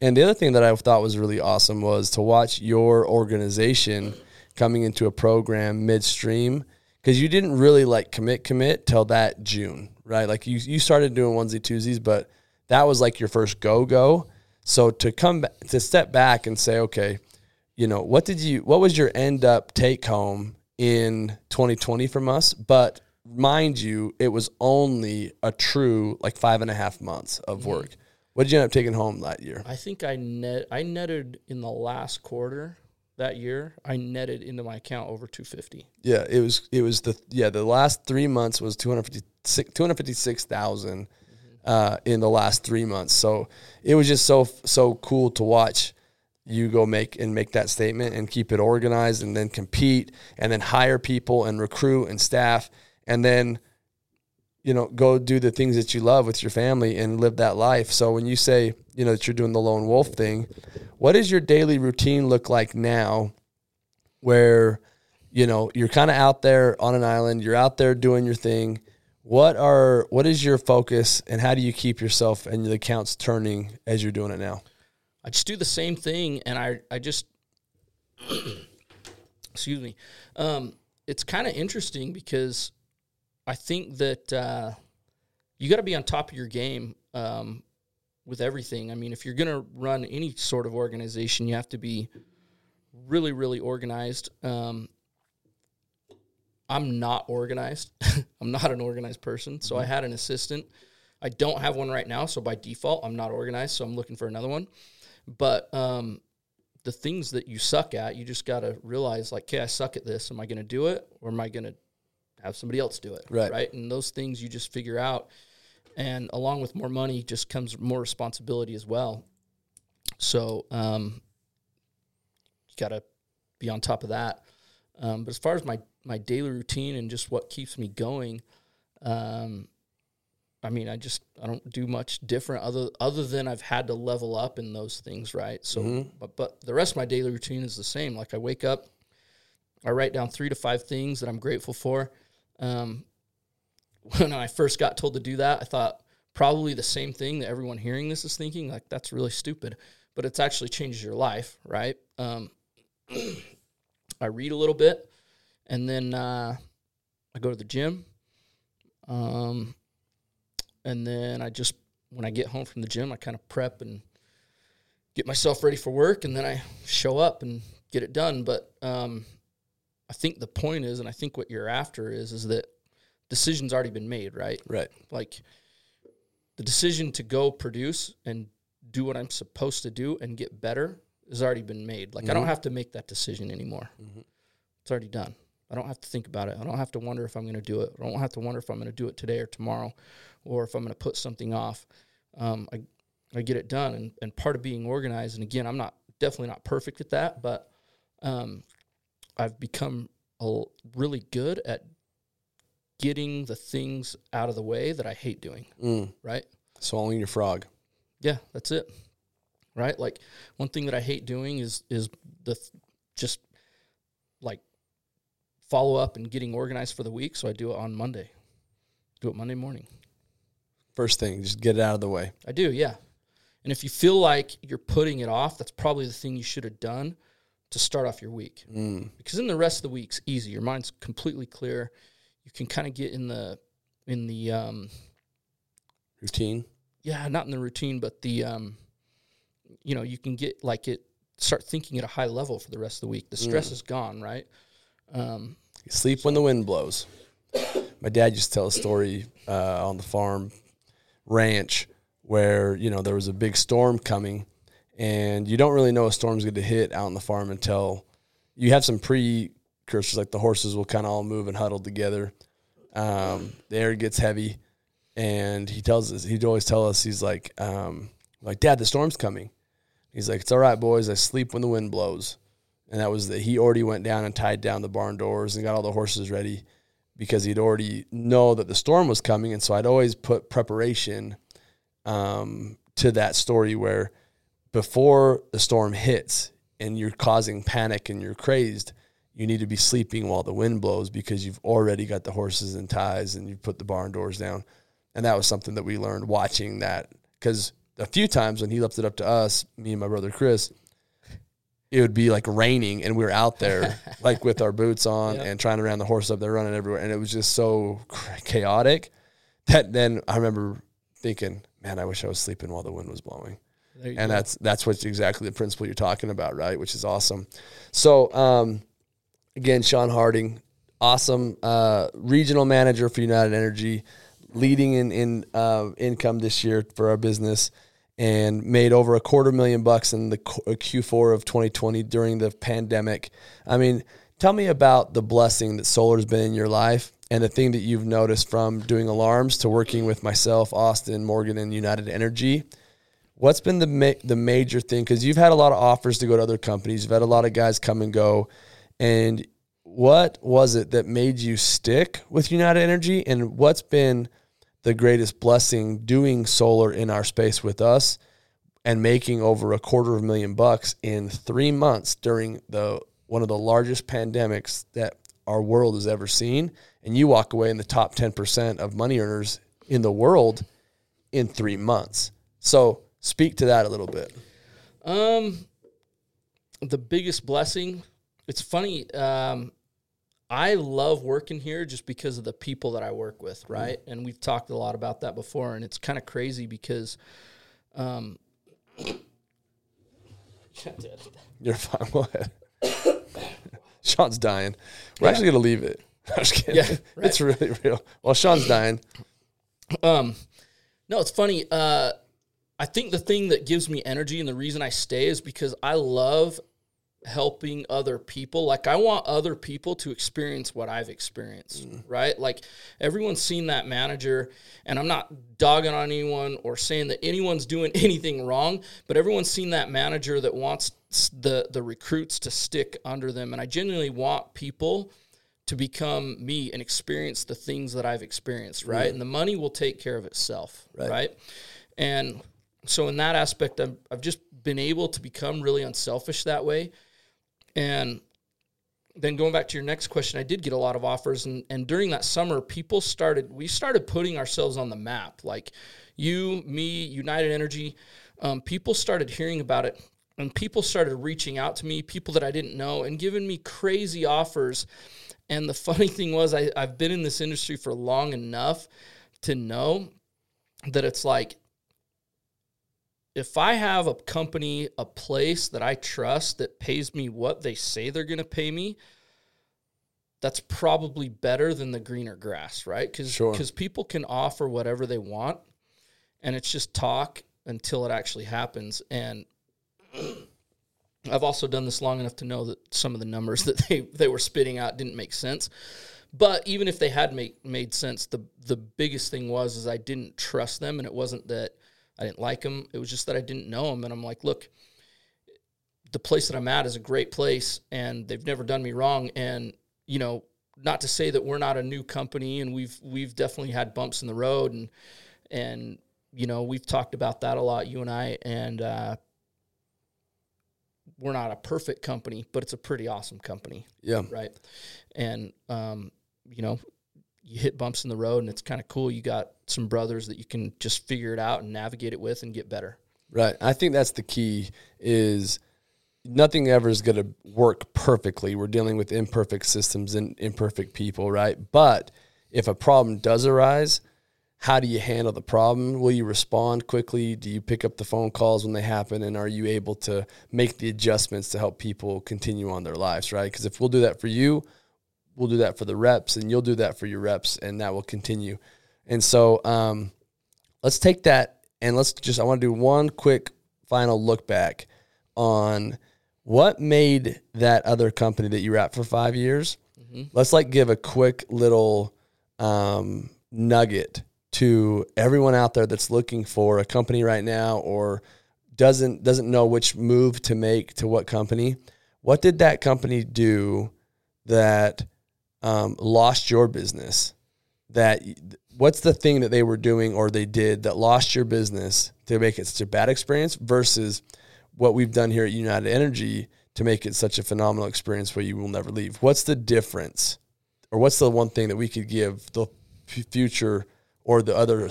And the other thing that I thought was really awesome was to watch your organization coming into a program midstream because you didn't really like commit commit till that June, right? Like you you started doing onesie twosies, but that was like your first go go. So to come back, to step back and say, okay, you know, what did you, what was your end up take home in 2020 from us? But mind you, it was only a true like five and a half months of Mm-hmm. work. What did you end up taking home that year? I think I net I netted in the last quarter that year. I netted into my account over 250. Yeah, it was it was the yeah the last three months was 256 256,000 uh, in the last three months. So it was just so so cool to watch you go make and make that statement and keep it organized and then compete and then hire people and recruit and staff and then you know go do the things that you love with your family and live that life. So when you say you know that you're doing the lone wolf thing, what does your daily routine look like now? where you know you're kind of out there on an island you're out there doing your thing what are what is your focus and how do you keep yourself and the accounts turning as you're doing it now I just do the same thing, and I I just excuse me. Um, it's kind of interesting because I think that uh, you got to be on top of your game um, with everything. I mean, if you're going to run any sort of organization, you have to be really, really organized. Um, I'm not organized. I'm not an organized person. So I had an assistant. I don't have one right now. So by default, I'm not organized. So I'm looking for another one. But um, the things that you suck at, you just got to realize, like, okay, I suck at this. Am I going to do it, or am I going to have somebody else do it? Right. Right. And those things you just figure out. And along with more money, just comes more responsibility as well. So um, you got to be on top of that. Um, but as far as my my daily routine and just what keeps me going, um, I mean, I just I don't do much different other other than I've had to level up in those things, right? So, but but the rest of my daily routine is the same. Like I wake up, I write down three to five things that I'm grateful for. Um, when I first got told to do that, I thought probably the same thing that everyone hearing this is thinking. Like that's really stupid, but it's actually changes your life, right? Um, I read a little bit, and then uh, I go to the gym. Um, and then I just when I get home from the gym, I kind of prep and get myself ready for work, and then I show up and get it done. But um, I think the point is, and I think what you're after is, is that decision's already been made, right? right Like the decision to go produce and do what I'm supposed to do and get better has already been made. Like I don't have to make that decision anymore. It's already done. I don't have to think about it. I don't have to wonder if I'm going to do it. I don't have to wonder if I'm going to do it today or tomorrow, or if I'm going to put something off. Um, I I get it done, and and part of being organized. And again, I'm not definitely not perfect at that, but um, I've become a, really good at getting the things out of the way that I hate doing. mm. Right? swallowing your frog Yeah, that's it. Right? Like one thing that I hate doing is is the th- just like follow up and getting organized for the week. So I do it on Monday. Do it Monday morning. first thing just get it out of the way I do, yeah. And if you feel like you're putting it off, that's probably the thing you should have done to start off your week. mm. Because then the rest of the week's easy. Your mind's completely clear. You can kind of get in the in the um routine yeah, not in the routine, but the um, you know, you can get like it start thinking at a high level for the rest of the week. The stress is gone, right? Um, sleep when the wind blows. My dad used to tell a story uh, on the farm ranch where you know there was a big storm coming, and you don't really know a storm's going to hit out on the farm until you have some precursors, like the horses will kind of all move and huddle together. Um, the air gets heavy, and he tells us he'd always tell us he's like, um, like Dad, the storm's coming. He's like, it's all right, boys. I sleep when the wind blows and that was that he already went down and tied down the barn doors and got all the horses ready because he'd already know that the storm was coming and so i'd always put preparation um, to that story where before the storm hits and you're causing panic and you're crazed you need to be sleeping while the wind blows because you've already got the horses in ties and you've put the barn doors down and that was something that we learned watching that because a few times when he left it up to us me and my brother chris it would be like raining and we were out there like with our boots on Yeah. and trying to round the horse up. They're running everywhere. And it was just so chaotic that then I remember thinking, man, I wish I was sleeping while the wind was blowing. And go. that's that's what's exactly the principle you're talking about, right? Which is awesome. So, um, again, Sean Harding, awesome uh, regional manager for United Energy, leading in in uh, income this year for our business, and made over a quarter million bucks in the uh, Q4 of 2020 during the pandemic. I mean, tell me about the blessing that solar's been in your life. And the thing that you've noticed from doing alarms to working with myself, Austin, Morgan, and United Energy, What's been the ma- the major thing? Because you've had a lot of offers to go to other companies. You've had a lot of guys come and go, and what was it that made you stick with United Energy? And what's been the greatest blessing doing solar in our space with us and making over a quarter of a million bucks in three months during the one of the largest pandemics that our world has ever seen? And you walk away in the top ten percent of money earners in the world in three months. So speak to that a little bit. Um, the biggest blessing. It's funny. Um, I love working here just because of the people that I work with, right? And we've talked a lot about that before, and it's kind of crazy because, um, You're fine. Go ahead. Sean's dying. We're actually gonna leave it. I'm just kidding. Yeah, It's really real. Well, Sean's dying. Um, no, it's funny. Uh, I think the thing that gives me energy and the reason I stay is because I love helping other people. Like I want other people to experience what I've experienced, mm. right? Like everyone's seen that manager and I'm not dogging on anyone or saying that anyone's doing anything wrong, but everyone's seen that manager that wants the the recruits to stick under them and I genuinely want people to become me and experience the things that I've experienced, right? And the money will take care of itself, right? And so in that aspect, I've, I've just been able to become really unselfish that way. And then going back to your next question, I did get a lot of offers, and and during that summer, people started we started putting ourselves on the map. Like you, me, United Energy, um, people started hearing about it, and people started reaching out to me, people that I didn't know, and giving me crazy offers. And the funny thing was, I, I've been in this industry for long enough to know that it's like if I have a company, a place that I trust that pays me what they say they're going to pay me, that's probably better than the greener grass, right? Because Sure. people can offer whatever they want, and it's just talk until it actually happens. And I've also done this long enough to know that some of the numbers that they, they were spitting out didn't make sense. But even if they had make, made sense, the the biggest thing was is I didn't trust them, and it wasn't that I didn't like them. It was just that I didn't know them, and I'm like, look, the place that I'm at is a great place, and they've never done me wrong. And you know, not to say that we're not a new company, and we've we've definitely had bumps in the road, and and you know, we've talked about that a lot, you and I, and uh, we're not a perfect company, but it's a pretty awesome company Yeah. right? And um, you know, you hit bumps in the road, and it's kind of cool. You got some brothers that you can just figure it out and navigate it with, and get better. Right. I think that's the key is nothing ever is going to work perfectly. We're dealing with imperfect systems and imperfect people, right? But if a problem does arise, how do you handle the problem? Will you respond quickly? Do you pick up the phone calls when they happen? And are you able to make the adjustments to help people continue on their lives, right? Because if we'll do that for you, we'll do that for the reps, and you'll do that for your reps, and that will continue. And so, um, let's take that and let's just, I want to do one quick final look back on what made that other company that you were at for five years. Let's like give a quick little um, nugget to everyone out there that's looking for a company right now or doesn't doesn't know which move to make to what company. What did that company do that um, lost your business? That what's the thing that they were doing or they did that lost your business to make it such a bad experience versus what we've done here at United Energy to make it such a phenomenal experience where you will never leave. What's the difference, or what's the one thing that we could give the future or the other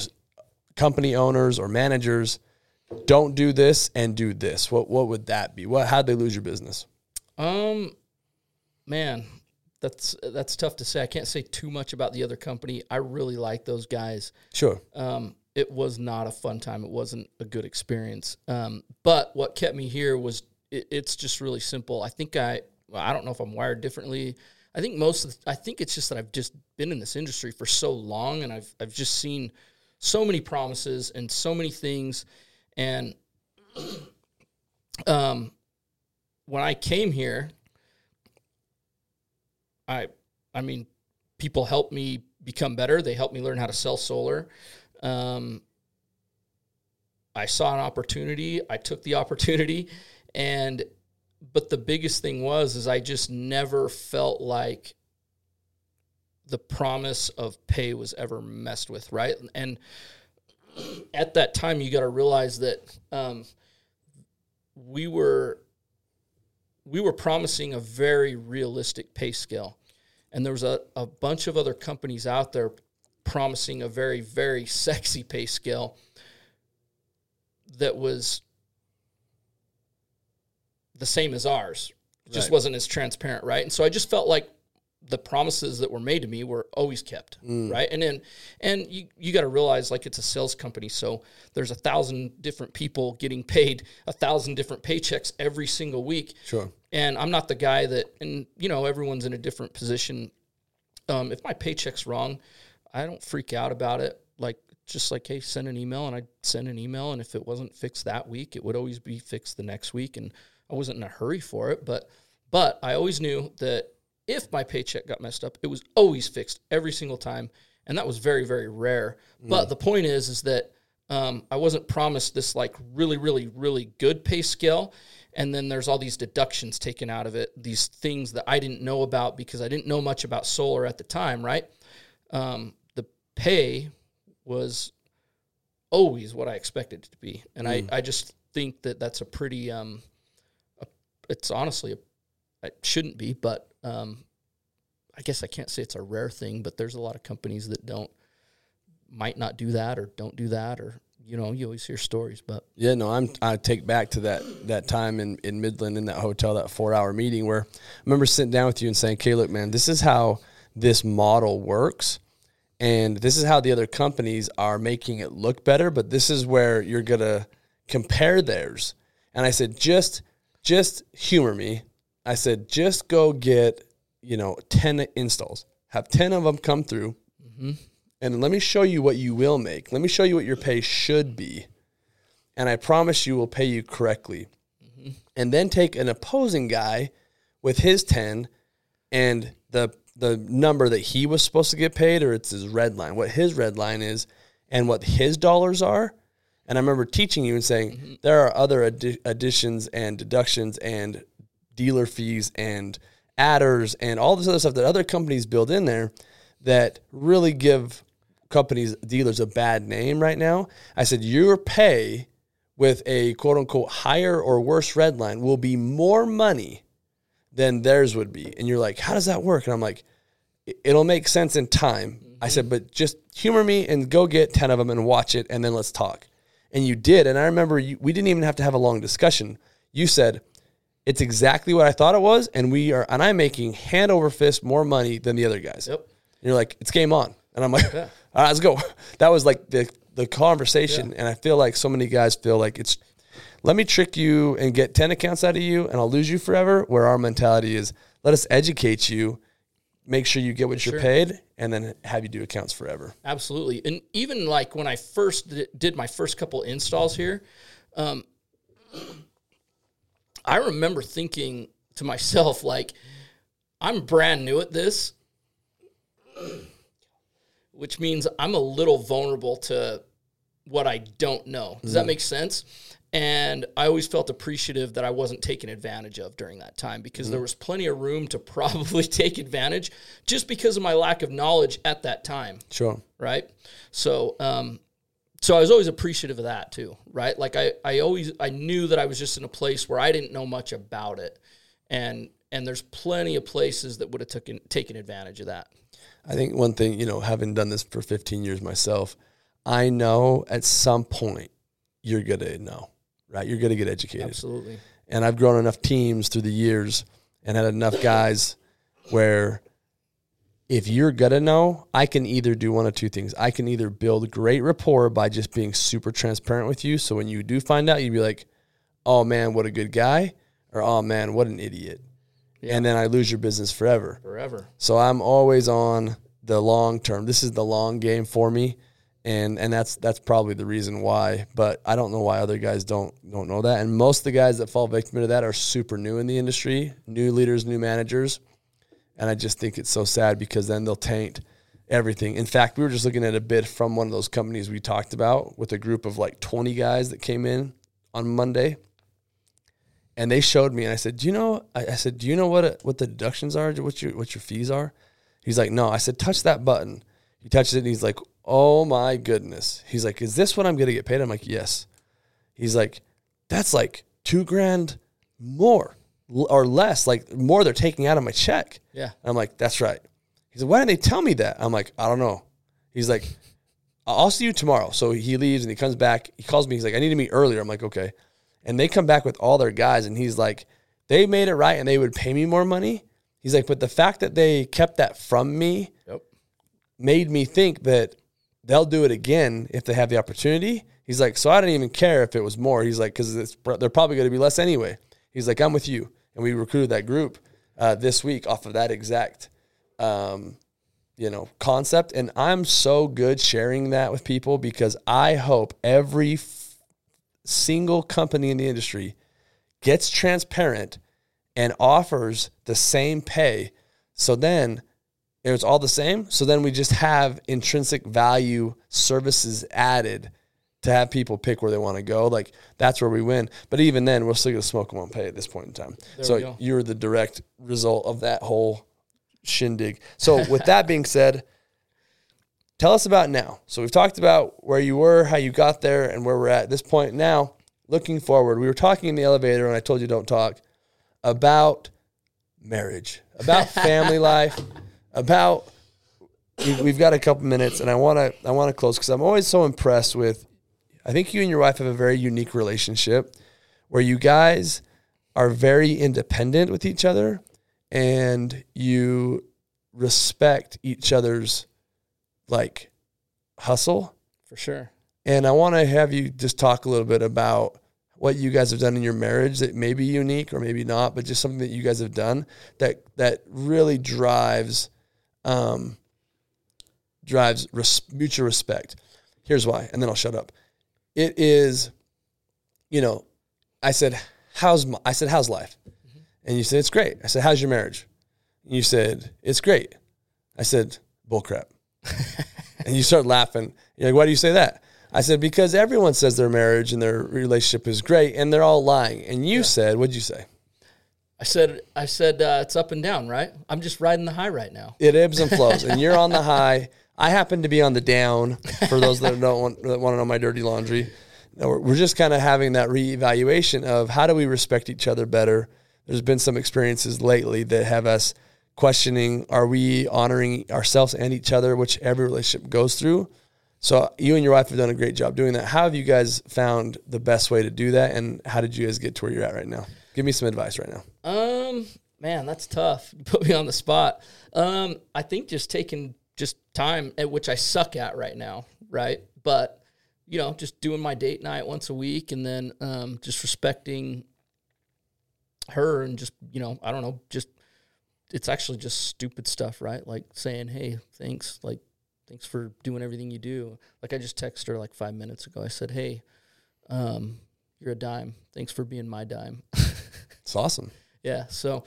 company owners or managers? Don't do this and do this. What what would that be? What how'd they lose your business? Um, man, that's that's tough to say. I can't say too much about the other company. I really like those guys. Sure. Um, it was not a fun time. It wasn't a good experience. Um, but what kept me here was it, it's just really simple. I think I well, I don't know if I'm wired differently. I think most of the, I think it's just that I've just been in this industry for so long and I've I've just seen so many promises and so many things and um when I came here I I mean people helped me become better. They helped me learn how to sell solar. Um, I saw an opportunity. I took the opportunity, and but the biggest thing was is I just never felt like the promise of pay was ever messed with, right? And at that time, you got to realize that um, we were we were promising a very realistic pay scale. And there was a, a bunch of other companies out there promising a very very sexy pay scale that was the same as ours. It just Right. wasn't as transparent right? And so i just felt like the promises that were made to me were always kept right and then and you, you got to realize like it's a sales company so there's a thousand different people getting paid a thousand different paychecks every single week Sure. and I'm not the guy that, and you know, everyone's in a different position. Um, if my paycheck's wrong, I don't freak out about it. Like, just like, hey, send an email, and I'd send an email, and if it wasn't fixed that week, it would always be fixed the next week, and I wasn't in a hurry for it. But, but I always knew that if my paycheck got messed up, it was always fixed every single time, and that was very, very rare. But the point is, is that um, I wasn't promised this like really, really, really good pay scale. And then there's all these deductions taken out of it, these things that I didn't know about because I didn't know much about solar at the time, right? Um, the pay was always what I expected it to be. And I, I just think that that's a pretty, um, a, it's honestly, a, it shouldn't be, but um, I guess I can't say it's a rare thing, but there's a lot of companies that don't, might not do that or don't do that or, you know, you always hear stories, but Yeah, no, I'm I take back to that that time in, in Midland in that hotel, that four hour meeting where I remember sitting down with you and saying, Okay, look, man, this is how this model works. And this is how the other companies are making it look better, but this is where you're gonna compare theirs. And I said, just just humor me. I said, just go get, you know, 10 installs. Have 10 of them come through. Mm-hmm. And let me show you what you will make. Let me show you what your pay should be and I promise you will pay you correctly. Mm-hmm. And then take an opposing guy with his 10 and the the number that he was supposed to get paid or it's his red line, what his red line is and what his dollars are. And I remember teaching you and saying mm-hmm. there are other addi- additions and deductions and dealer fees and adders and all this other stuff that other companies build in there that really give companies dealers a bad name right now. I said your pay with a quote unquote higher or worse red line will be more money than theirs would be. And you're like, how does that work? And I'm like, "It- it'll make sense in time. I said, but just humor me and go get 10 of them and watch it and then let's talk. And you did. And I remember you, we didn't even have to have a long discussion. You said, it's exactly what I thought it was. And we are, and I'm making hand over fist more money than the other guys. Yep. And you're like, it's game on. And I'm like, all right, let's go. That was like the, the conversation. And I feel like so many guys feel like it's, let me trick you and get 10 accounts out of you and I'll lose you forever. Where our mentality is, let us educate you, make sure you get what you're paid, and then have you do accounts forever. Absolutely. And even like when I first did my first couple installs here, um, I remember thinking to myself, like, I'm brand new at this, which means I'm a little vulnerable to what I don't know. Does that make sense? And I always felt appreciative that I wasn't taken advantage of during that time because there was plenty of room to probably take advantage just because of my lack of knowledge at that time Sure. right? So, um, so I was always appreciative of that too, right? Like I, I always, I knew that I was just in a place where I didn't know much about it, and and there's plenty of places that would have taken taken advantage of that. I think one thing, you know, having done this for 15 years myself, I know at some point you're going to know, right? You're going to get educated. Absolutely, And I've grown enough teams through the years and had enough guys where if you're gonna know, I can either do one of two things. I can either build great rapport by just being super transparent with you. So when you do find out, you'd be like, oh man, what a good guy, or oh man, what an idiot. And then I lose your business forever. Forever. So I'm always on the long term. This is the long game for me. And and that's that's probably the reason why. But I don't know why other guys don't don't know that. And most of the guys that fall victim to that are super new in the industry, new leaders, new managers. And I just think it's so sad because then they'll taint everything. In fact, we were just looking at a bid from one of those companies we talked about with a group of like 20 guys that came in on Monday and they showed me and I said, "Do you know I, said, "Do you know what what the deductions are? What your what your fees are?" He's like, "No." I said, "Touch that button." He touches it and he's like, "Oh my goodness." He's like, "Is this what I'm going to get paid?" I'm like, "Yes." He's like, "That's like 2 grand more or less, like more they're taking out of my check." Yeah. I'm like, "That's right." He's like, "Why didn't they tell me that?" I'm like, "I don't know." He's like, I'll see you tomorrow. So he leaves and he comes back. He calls me. He's like, I need to meet earlier. I'm like, okay. And they come back with all their guys, and he's like, they made it right and they would pay me more money. He's like, but the fact that they kept that from me Yep. made me think that they'll do it again if they have the opportunity. He's like, so I didn't even care if it was more. He's like, because they're probably going to be less anyway. He's like, I'm with you, and we recruited that group uh, this week off of that exact, um, you know, concept. And I'm so good sharing that with people because I hope every f- single company in the industry gets transparent and offers the same pay. So then it's all the same. So then we just have intrinsic value services added to have people pick where they want to go. Like that's where we win. But even then, we're still going to smoke them on pay at this point in time. There so you're the direct result of that whole shindig. So with that being said, tell us about now. So we've talked about where you were, how you got there, and where we're at this point now. Looking forward, we were talking in the elevator, and I told you don't talk about marriage, about family life, about. We've got a couple minutes, and I want to I want to close because I'm always so impressed with. I think you and your wife have a very unique relationship, where you guys are very independent with each other, and you respect each other's like hustle. For sure. And I want to have you just talk a little bit about what you guys have done in your marriage that may be unique or maybe not, but just something that you guys have done that that really drives um, drives res- mutual respect. Here's why, and then I'll shut up. It is, you know, I said, "How's my, I said, how's life?" And you said, "It's great." I said, "How's your marriage?" And you said, "It's great." I said, "Bullcrap." and you start laughing. You're like, why do you say that? I said, because everyone says their marriage and their relationship is great and they're all lying. And you said, what'd you say? I said, I said, uh, it's up and down, right? I'm just riding the high right now. It ebbs and flows. and you're on the high. I happen to be on the down for those that don't want, that want to know my dirty laundry. We're we're just kind of having that reevaluation of how do we respect each other better. There's been some experiences lately that have us questioning are we honoring ourselves and each other, which every relationship goes through. So you and your wife have done a great job doing that. How have you guys found the best way to do that, and how did you guys get to where you're at right now? Give me some advice right now. Um, man, that's tough. You put me on the spot. Um, I think just taking just time at which I suck at right now, right? But you know, just doing my date night once a week, and then um, just respecting her, and just you know, I don't know, just it's actually just stupid stuff, right? Like saying, "Hey, thanks," like thanks for doing everything you do. Like I just texted her like five minutes ago. I said, "Hey, um, you're a dime. Thanks for being my dime." It's awesome. Yeah so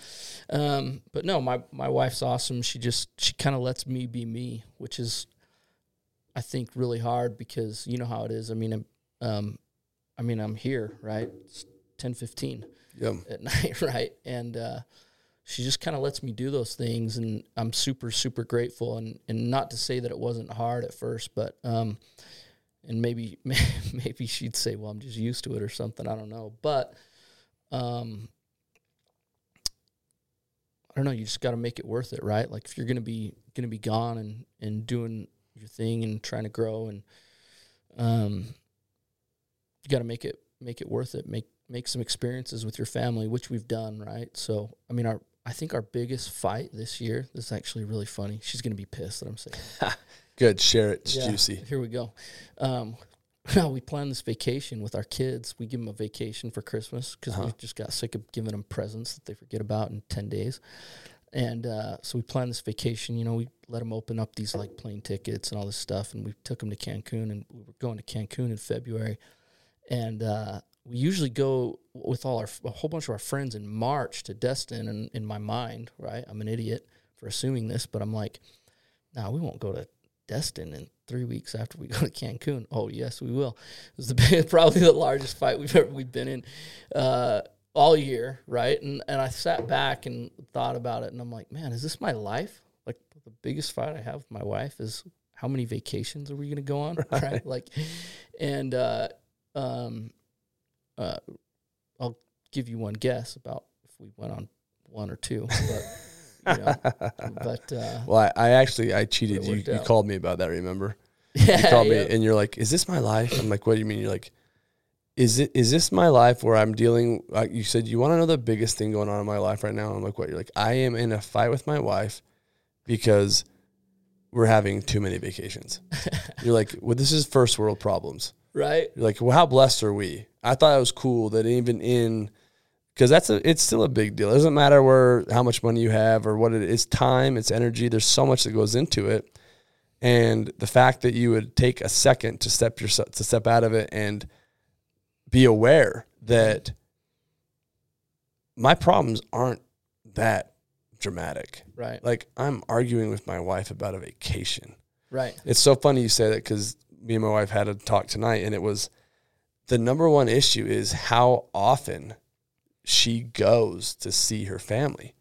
um but no my my wife's awesome. She just she kind of lets me be me which is i think really hard because you know how it is. I mean i'm um i mean i'm here right? It's 10 15 Yep. at night right? And uh she just kind of lets me do those things and i'm super super grateful. And and not to say that it wasn't hard at first but um and maybe maybe she'd say well i'm just used to it or something. I don't know. But um don't know. You just got to make it worth it, right? Like if you're gonna be gonna be gone and and doing your thing and trying to grow and um, you got to make it make it worth it. Make make some experiences with your family, which we've done, right? So I mean, our I think our biggest fight this year. This is actually really funny. She's gonna be pissed that I'm saying. Good. Share it. It's Yeah, juicy. Here we go. Um, we planned this vacation with our kids. We give them a vacation for Christmas because Uh-huh. we just got sick of giving them presents that they forget about in 10 days. And uh, so we planned this vacation. You know, we let them open up these like plane tickets and all this stuff. And we took them to Cancun and we were going to Cancun in February. And uh, we usually go with all our, a whole bunch of our friends in March to Destin. And in my mind, right, I'm an idiot for assuming this, but I'm like, nah, we won't go to Destin in three weeks after we go to Cancun. Oh yes, we will. It was the big, probably the largest fight we've ever we've been in uh, all year, right? And and I sat back and thought about it, and I'm like, man, is this my life? Like the biggest fight I have with my wife is how many vacations are we going to go on, right? Like, and uh, um, uh, I'll give you one guess about if we went on one or two, but. You know, but uh, Well, I, I actually I cheated you. You called me about that. Remember? yeah, You called yeah. me and you're like, "Is this my life?" I'm like, "What do you mean?" You're like, "Is it? Is this my life where I'm dealing?" Uh, you said you want to know the biggest thing going on in my life right now. I'm like, "What?" You're like, "I am in a fight with my wife because we're having too many vacations." you're like, "Well, this is first world problems." right? You're like, well, how blessed are we? I thought it was cool that even in because that's a it's still a big deal. It doesn't matter where how much money you have or what it is, time, it's energy. There's so much that goes into it, and the fact that you would take a second to step yourself to step out of it and be aware that my problems aren't that dramatic. Right, Like I'm arguing with my wife about a vacation. right, It's so funny you say that because me and my wife had a talk tonight, and it was the number one issue is how often she goes to see her family.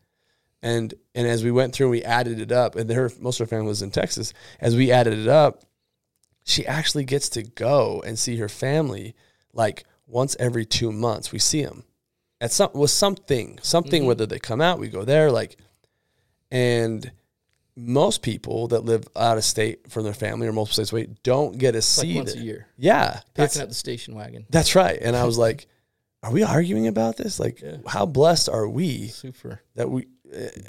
And and as we went through, we added it up, and her most of her family was in Texas. As we added it up, she actually gets to go and see her family like once every two months. We see them at some with something, something. Mm-hmm. Whether they come out, we go there. Like, and most people that live out of state from their family or multiple states away don't get to like see once that. a year. Yeah, Packing up the station wagon. that's right. And I was like, "Are we arguing about this? Like, Yeah. how blessed are we Super. that we?"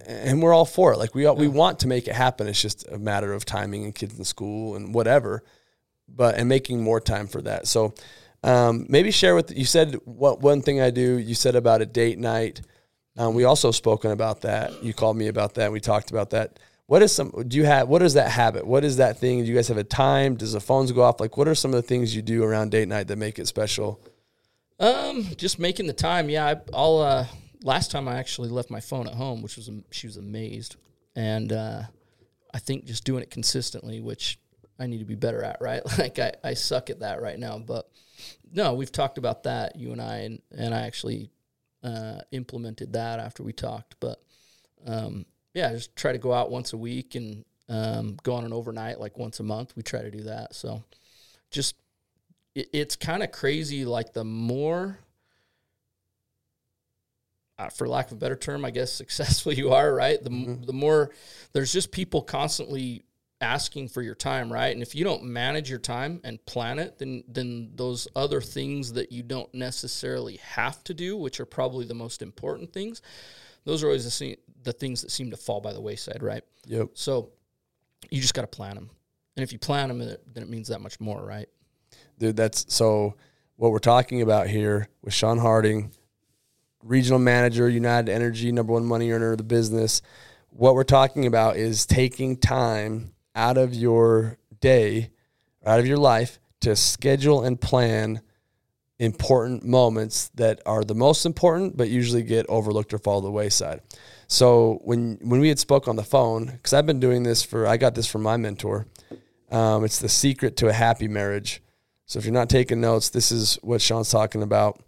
And we're all for it. Like we all, we want to make it happen. It's just a matter of timing and kids in school and whatever, but and making more time for that. So um, maybe share with you said what one thing I do. You said about a date night. Um, we also spoken about that. You called me about that. We talked about that. What is some? Do you have? What is that habit? What is that thing? Do you guys have a time? Does the phones go off? Like, what are some of the things you do around date night that make it special? Um, just making the time. Yeah, I, I'll. Uh, last time I actually left my phone at home, which was she was amazed, and uh, I think just doing it consistently, which I need to be better at. Right, like I, I suck at that right now. But no, we've talked about that you and I, and and I actually uh, implemented that after we talked. But um, yeah, just try to go out once a week and um, go on an overnight like once a month. We try to do that. So just it, it's kind of crazy. Like the more, uh, for lack of a better term, I guess successful you are, right? The m the more there's just people constantly asking for your time, right? And if you don't manage your time and plan it, then then those other things that you don't necessarily have to do, which are probably the most important things, those are always the, se- the things that seem to fall by the wayside, right? Yep. So you just got to plan them. And if you plan them, then it means that much more, right? Dude that's so what we're talking about here with sean harding regional manager united energy number one money earner of the business. What we're talking about is taking time out of your day out of your life to schedule and plan important moments that are the most important but usually get overlooked or fall to the wayside. So when when we had spoke on the phone because i've been doing this for i got this from my mentor um, it's the secret to a happy marriage so if you're not taking notes, this is what Sean's talking about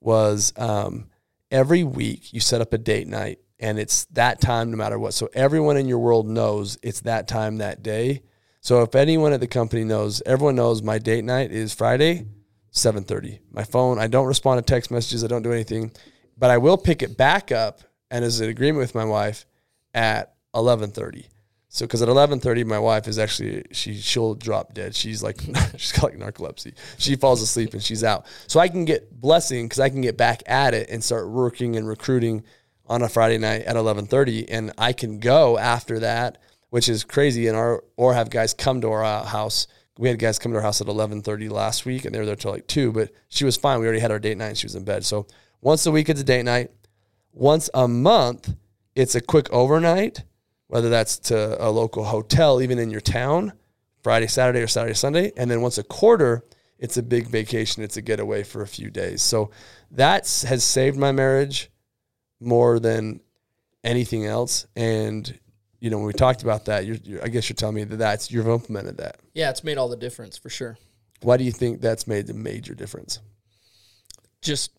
was um, every week you set up a date night and it's that time no matter what. So everyone in your world knows it's that time that day. So if anyone at the company knows, everyone knows my date night is Friday, 7:30. My phone, I don't respond to text messages, I don't do anything, but I will pick it back up and as an agreement with my wife at 11:30. So, because at eleven thirty, my wife is actually she she'll drop dead. She's like she's got like narcolepsy. She falls asleep and she's out. So I can get blessing because I can get back at it and start working and recruiting on a Friday night at 11:30 and I can go after that, which is crazy and our or have guys come to our uh, house. We had guys come to our house at 11:30 last week and they were there till like 2, but she was fine. We already had our date night and she was in bed. So once a week it's a date night. Once a month it's a quick overnight, whether that's to a local hotel even in your town, Friday, Saturday or Saturday, Sunday, and then once a quarter it's a big vacation. It's a getaway for a few days. So that has saved my marriage more than anything else. And you know, when we talked about that, you're, you're, I guess you're telling me that that's you've implemented that. Yeah, it's made all the difference for sure. Why do you think that's made the major difference? Just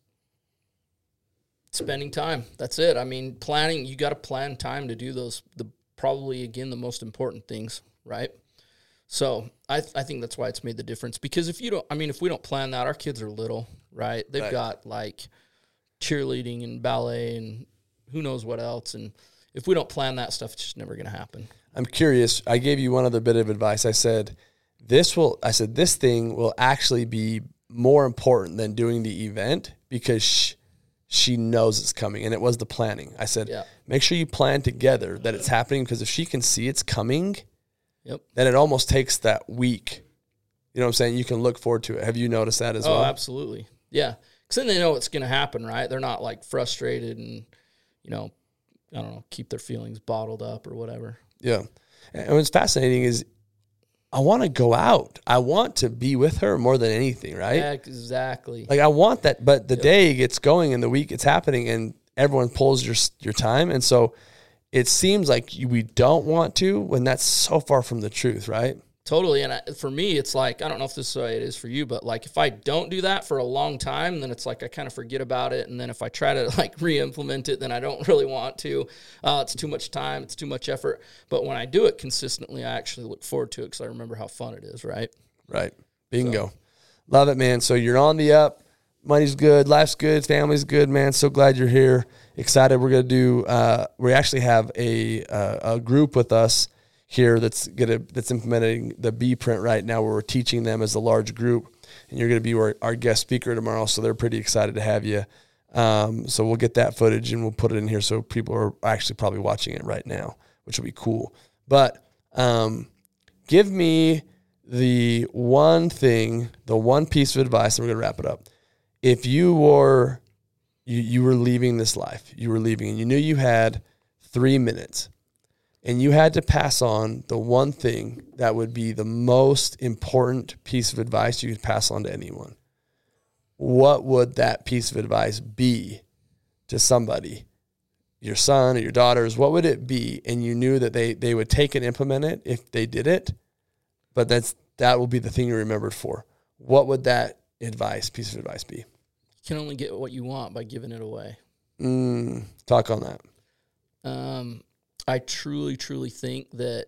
spending time. That's it. I mean, planning. You got to plan time to do those. The probably again the most important things, right? So I th- I think that's why it's made the difference. Because if you don't, I mean, if we don't plan that, our kids are little, right? They've Right. got like cheerleading and ballet and who knows what else. And if we don't plan that stuff, it's just never going to happen. I'm curious. I gave you one other bit of advice. I said, this will, I said, this thing will actually be more important than doing the event because she, she knows it's coming. And it was the planning. I said, Yeah. Make sure you plan together that it's happening because if she can see it's coming, Yep. then it almost takes that week. You know what I'm saying? You can look forward to it. Have you noticed that as Oh, well? absolutely. Yeah. Because then they know it's going to happen, right? They're not like frustrated and, you know, I don't know, keep their feelings bottled up or whatever. Yeah. And what's fascinating is I want to go out. I want to be with her more than anything, right? Yeah, exactly. Like I want that, but the day gets going and the week it's happening, and everyone pulls your your time, and so it seems like we don't want to when that's so far from the truth, right? Totally. And I, for me, it's like, I don't know if this is the way it is for you, but like if I don't do that for a long time, then it's like I kind of forget about it. And then if I try to like re implement it, then I don't really want to. Uh, it's too much time, it's too much effort. But when I do it consistently, I actually look forward to it because I remember how fun it is, right? Right. Bingo. Love it, man. So you're on the up. Money's good. Life's good. Family's good, man. So glad you're here. Excited. We're gonna do. Uh, we actually have a uh, a group with us here that's gonna that's implementing the B print right now. Where we're teaching them as a large group, and you're gonna be our, our guest speaker tomorrow. So they're pretty excited to have you. Um, so we'll get that footage and we'll put it in here so people are actually probably watching it right now, which will be cool. But um, give me the one thing, the one piece of advice, and we're gonna wrap it up. If you were you, you were leaving this life, you were leaving, and you knew you had three minutes, and you had to pass on the one thing that would be the most important piece of advice you could pass on to anyone. What would that piece of advice be to somebody? Your son or your daughters, what would it be? And you knew that they, they would take and implement it if they did it but that's that will be the thing you're remembered for. What would that advice, piece of advice, be? You can only get what you want by giving it away. Mm, talk on that. Um, I truly, truly think that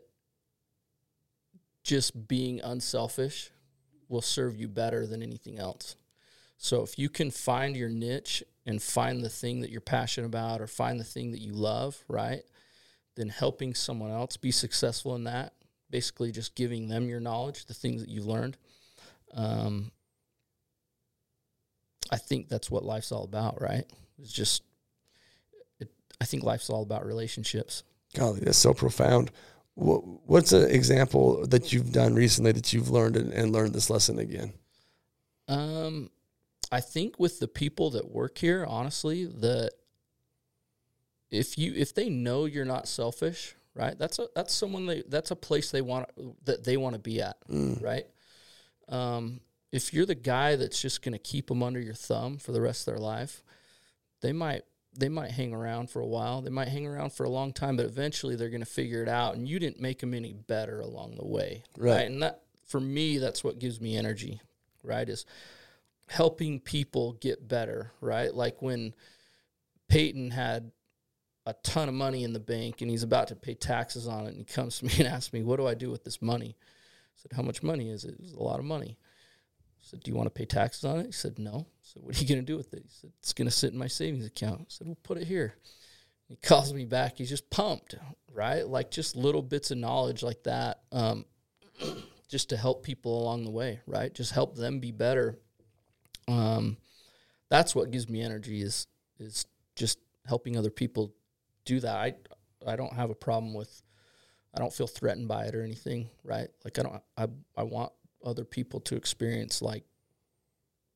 just being unselfish will serve you better than anything else. So if you can find your niche and find the thing that you're passionate about or find the thing that you love, right? Then helping someone else be successful in that, basically just giving them your knowledge, the things that you've learned. Um, I think that's what life's all about, right? It's just it, I think life's all about relationships. Golly, that's so profound. What, what's an example that you've done recently that you've learned and, and learned this lesson again? Um, I think with the people that work here, honestly, that if you if they know you're not selfish, right? That's a that's someone they that's a place they want that they want to be at, right? Um, if you're the guy that's just going to keep them under your thumb for the rest of their life, they might they might hang around for a while. They might hang around for a long time, but eventually they're going to figure it out, and you didn't make them any better along the way, Right. And that for me, that's what gives me energy, right? Is helping people get better, right? Like when Peyton had a ton of money in the bank and he's about to pay taxes on it, and he comes to me and asks me, "What do I do with this money?" I said, "How much money is it?" It's a lot of money. Said, "Do you want to pay taxes on it?" He said, "No." Said, "What are you going to do with it?" He said, "It's going to sit in my savings account." I said, "Well, put it here." He calls me back. He's just pumped, right? Like just little bits of knowledge like that, um, just to help people along the way, right? Just help them be better. Um, that's what gives me energy is is just helping other people do that. I I don't have a problem with. I don't feel threatened by it or anything, right? Like I don't. I I want other people to experience like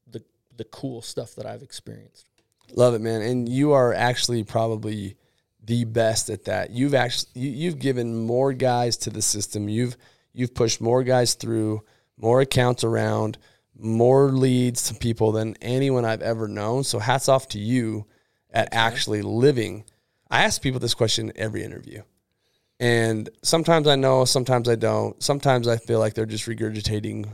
the the cool stuff that I've experienced. Love it, man. And you are actually probably the best at that. You've actually you, you've given more guys to the system. You've you've pushed more guys through, more accounts around, more leads to people than anyone I've ever known. So hats off to you at actually living. I ask people this question every interview. And sometimes I know, sometimes I don't. Sometimes I feel like they're just regurgitating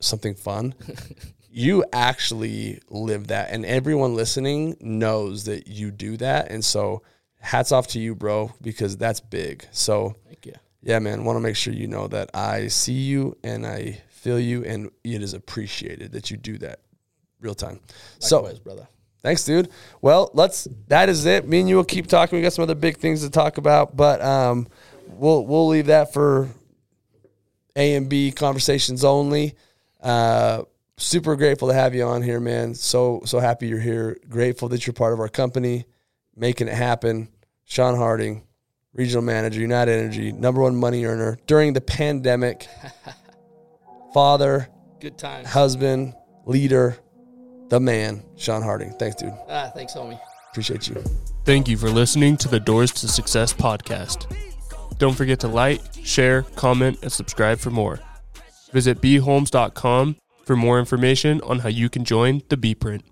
something fun. you actually live that and everyone listening knows that you do that and so hats off to you bro because that's big so Thank you. yeah man want to make sure you know that i see you and i feel you and it is appreciated that you do that real time so Likewise, brother. Thanks, dude. Well, let's. That is it. Me and you will keep talking. We got some other big things to talk about, but um, we'll we'll leave that for A and B conversations only. Uh, super grateful to have you on here, man. So so happy you're here. Grateful that you're part of our company, making it happen. Sean Harding, regional manager, United Energy, number one money earner during the pandemic. Father, Good time, husband, leader, the man, Sean Harding. Thanks, dude. Ah, thanks, homie. Appreciate you. Thank you for listening to the Doors to Success podcast. Don't forget to like, share, comment, and subscribe for more. Visit bholmes.com for more information on how you can join the B Print.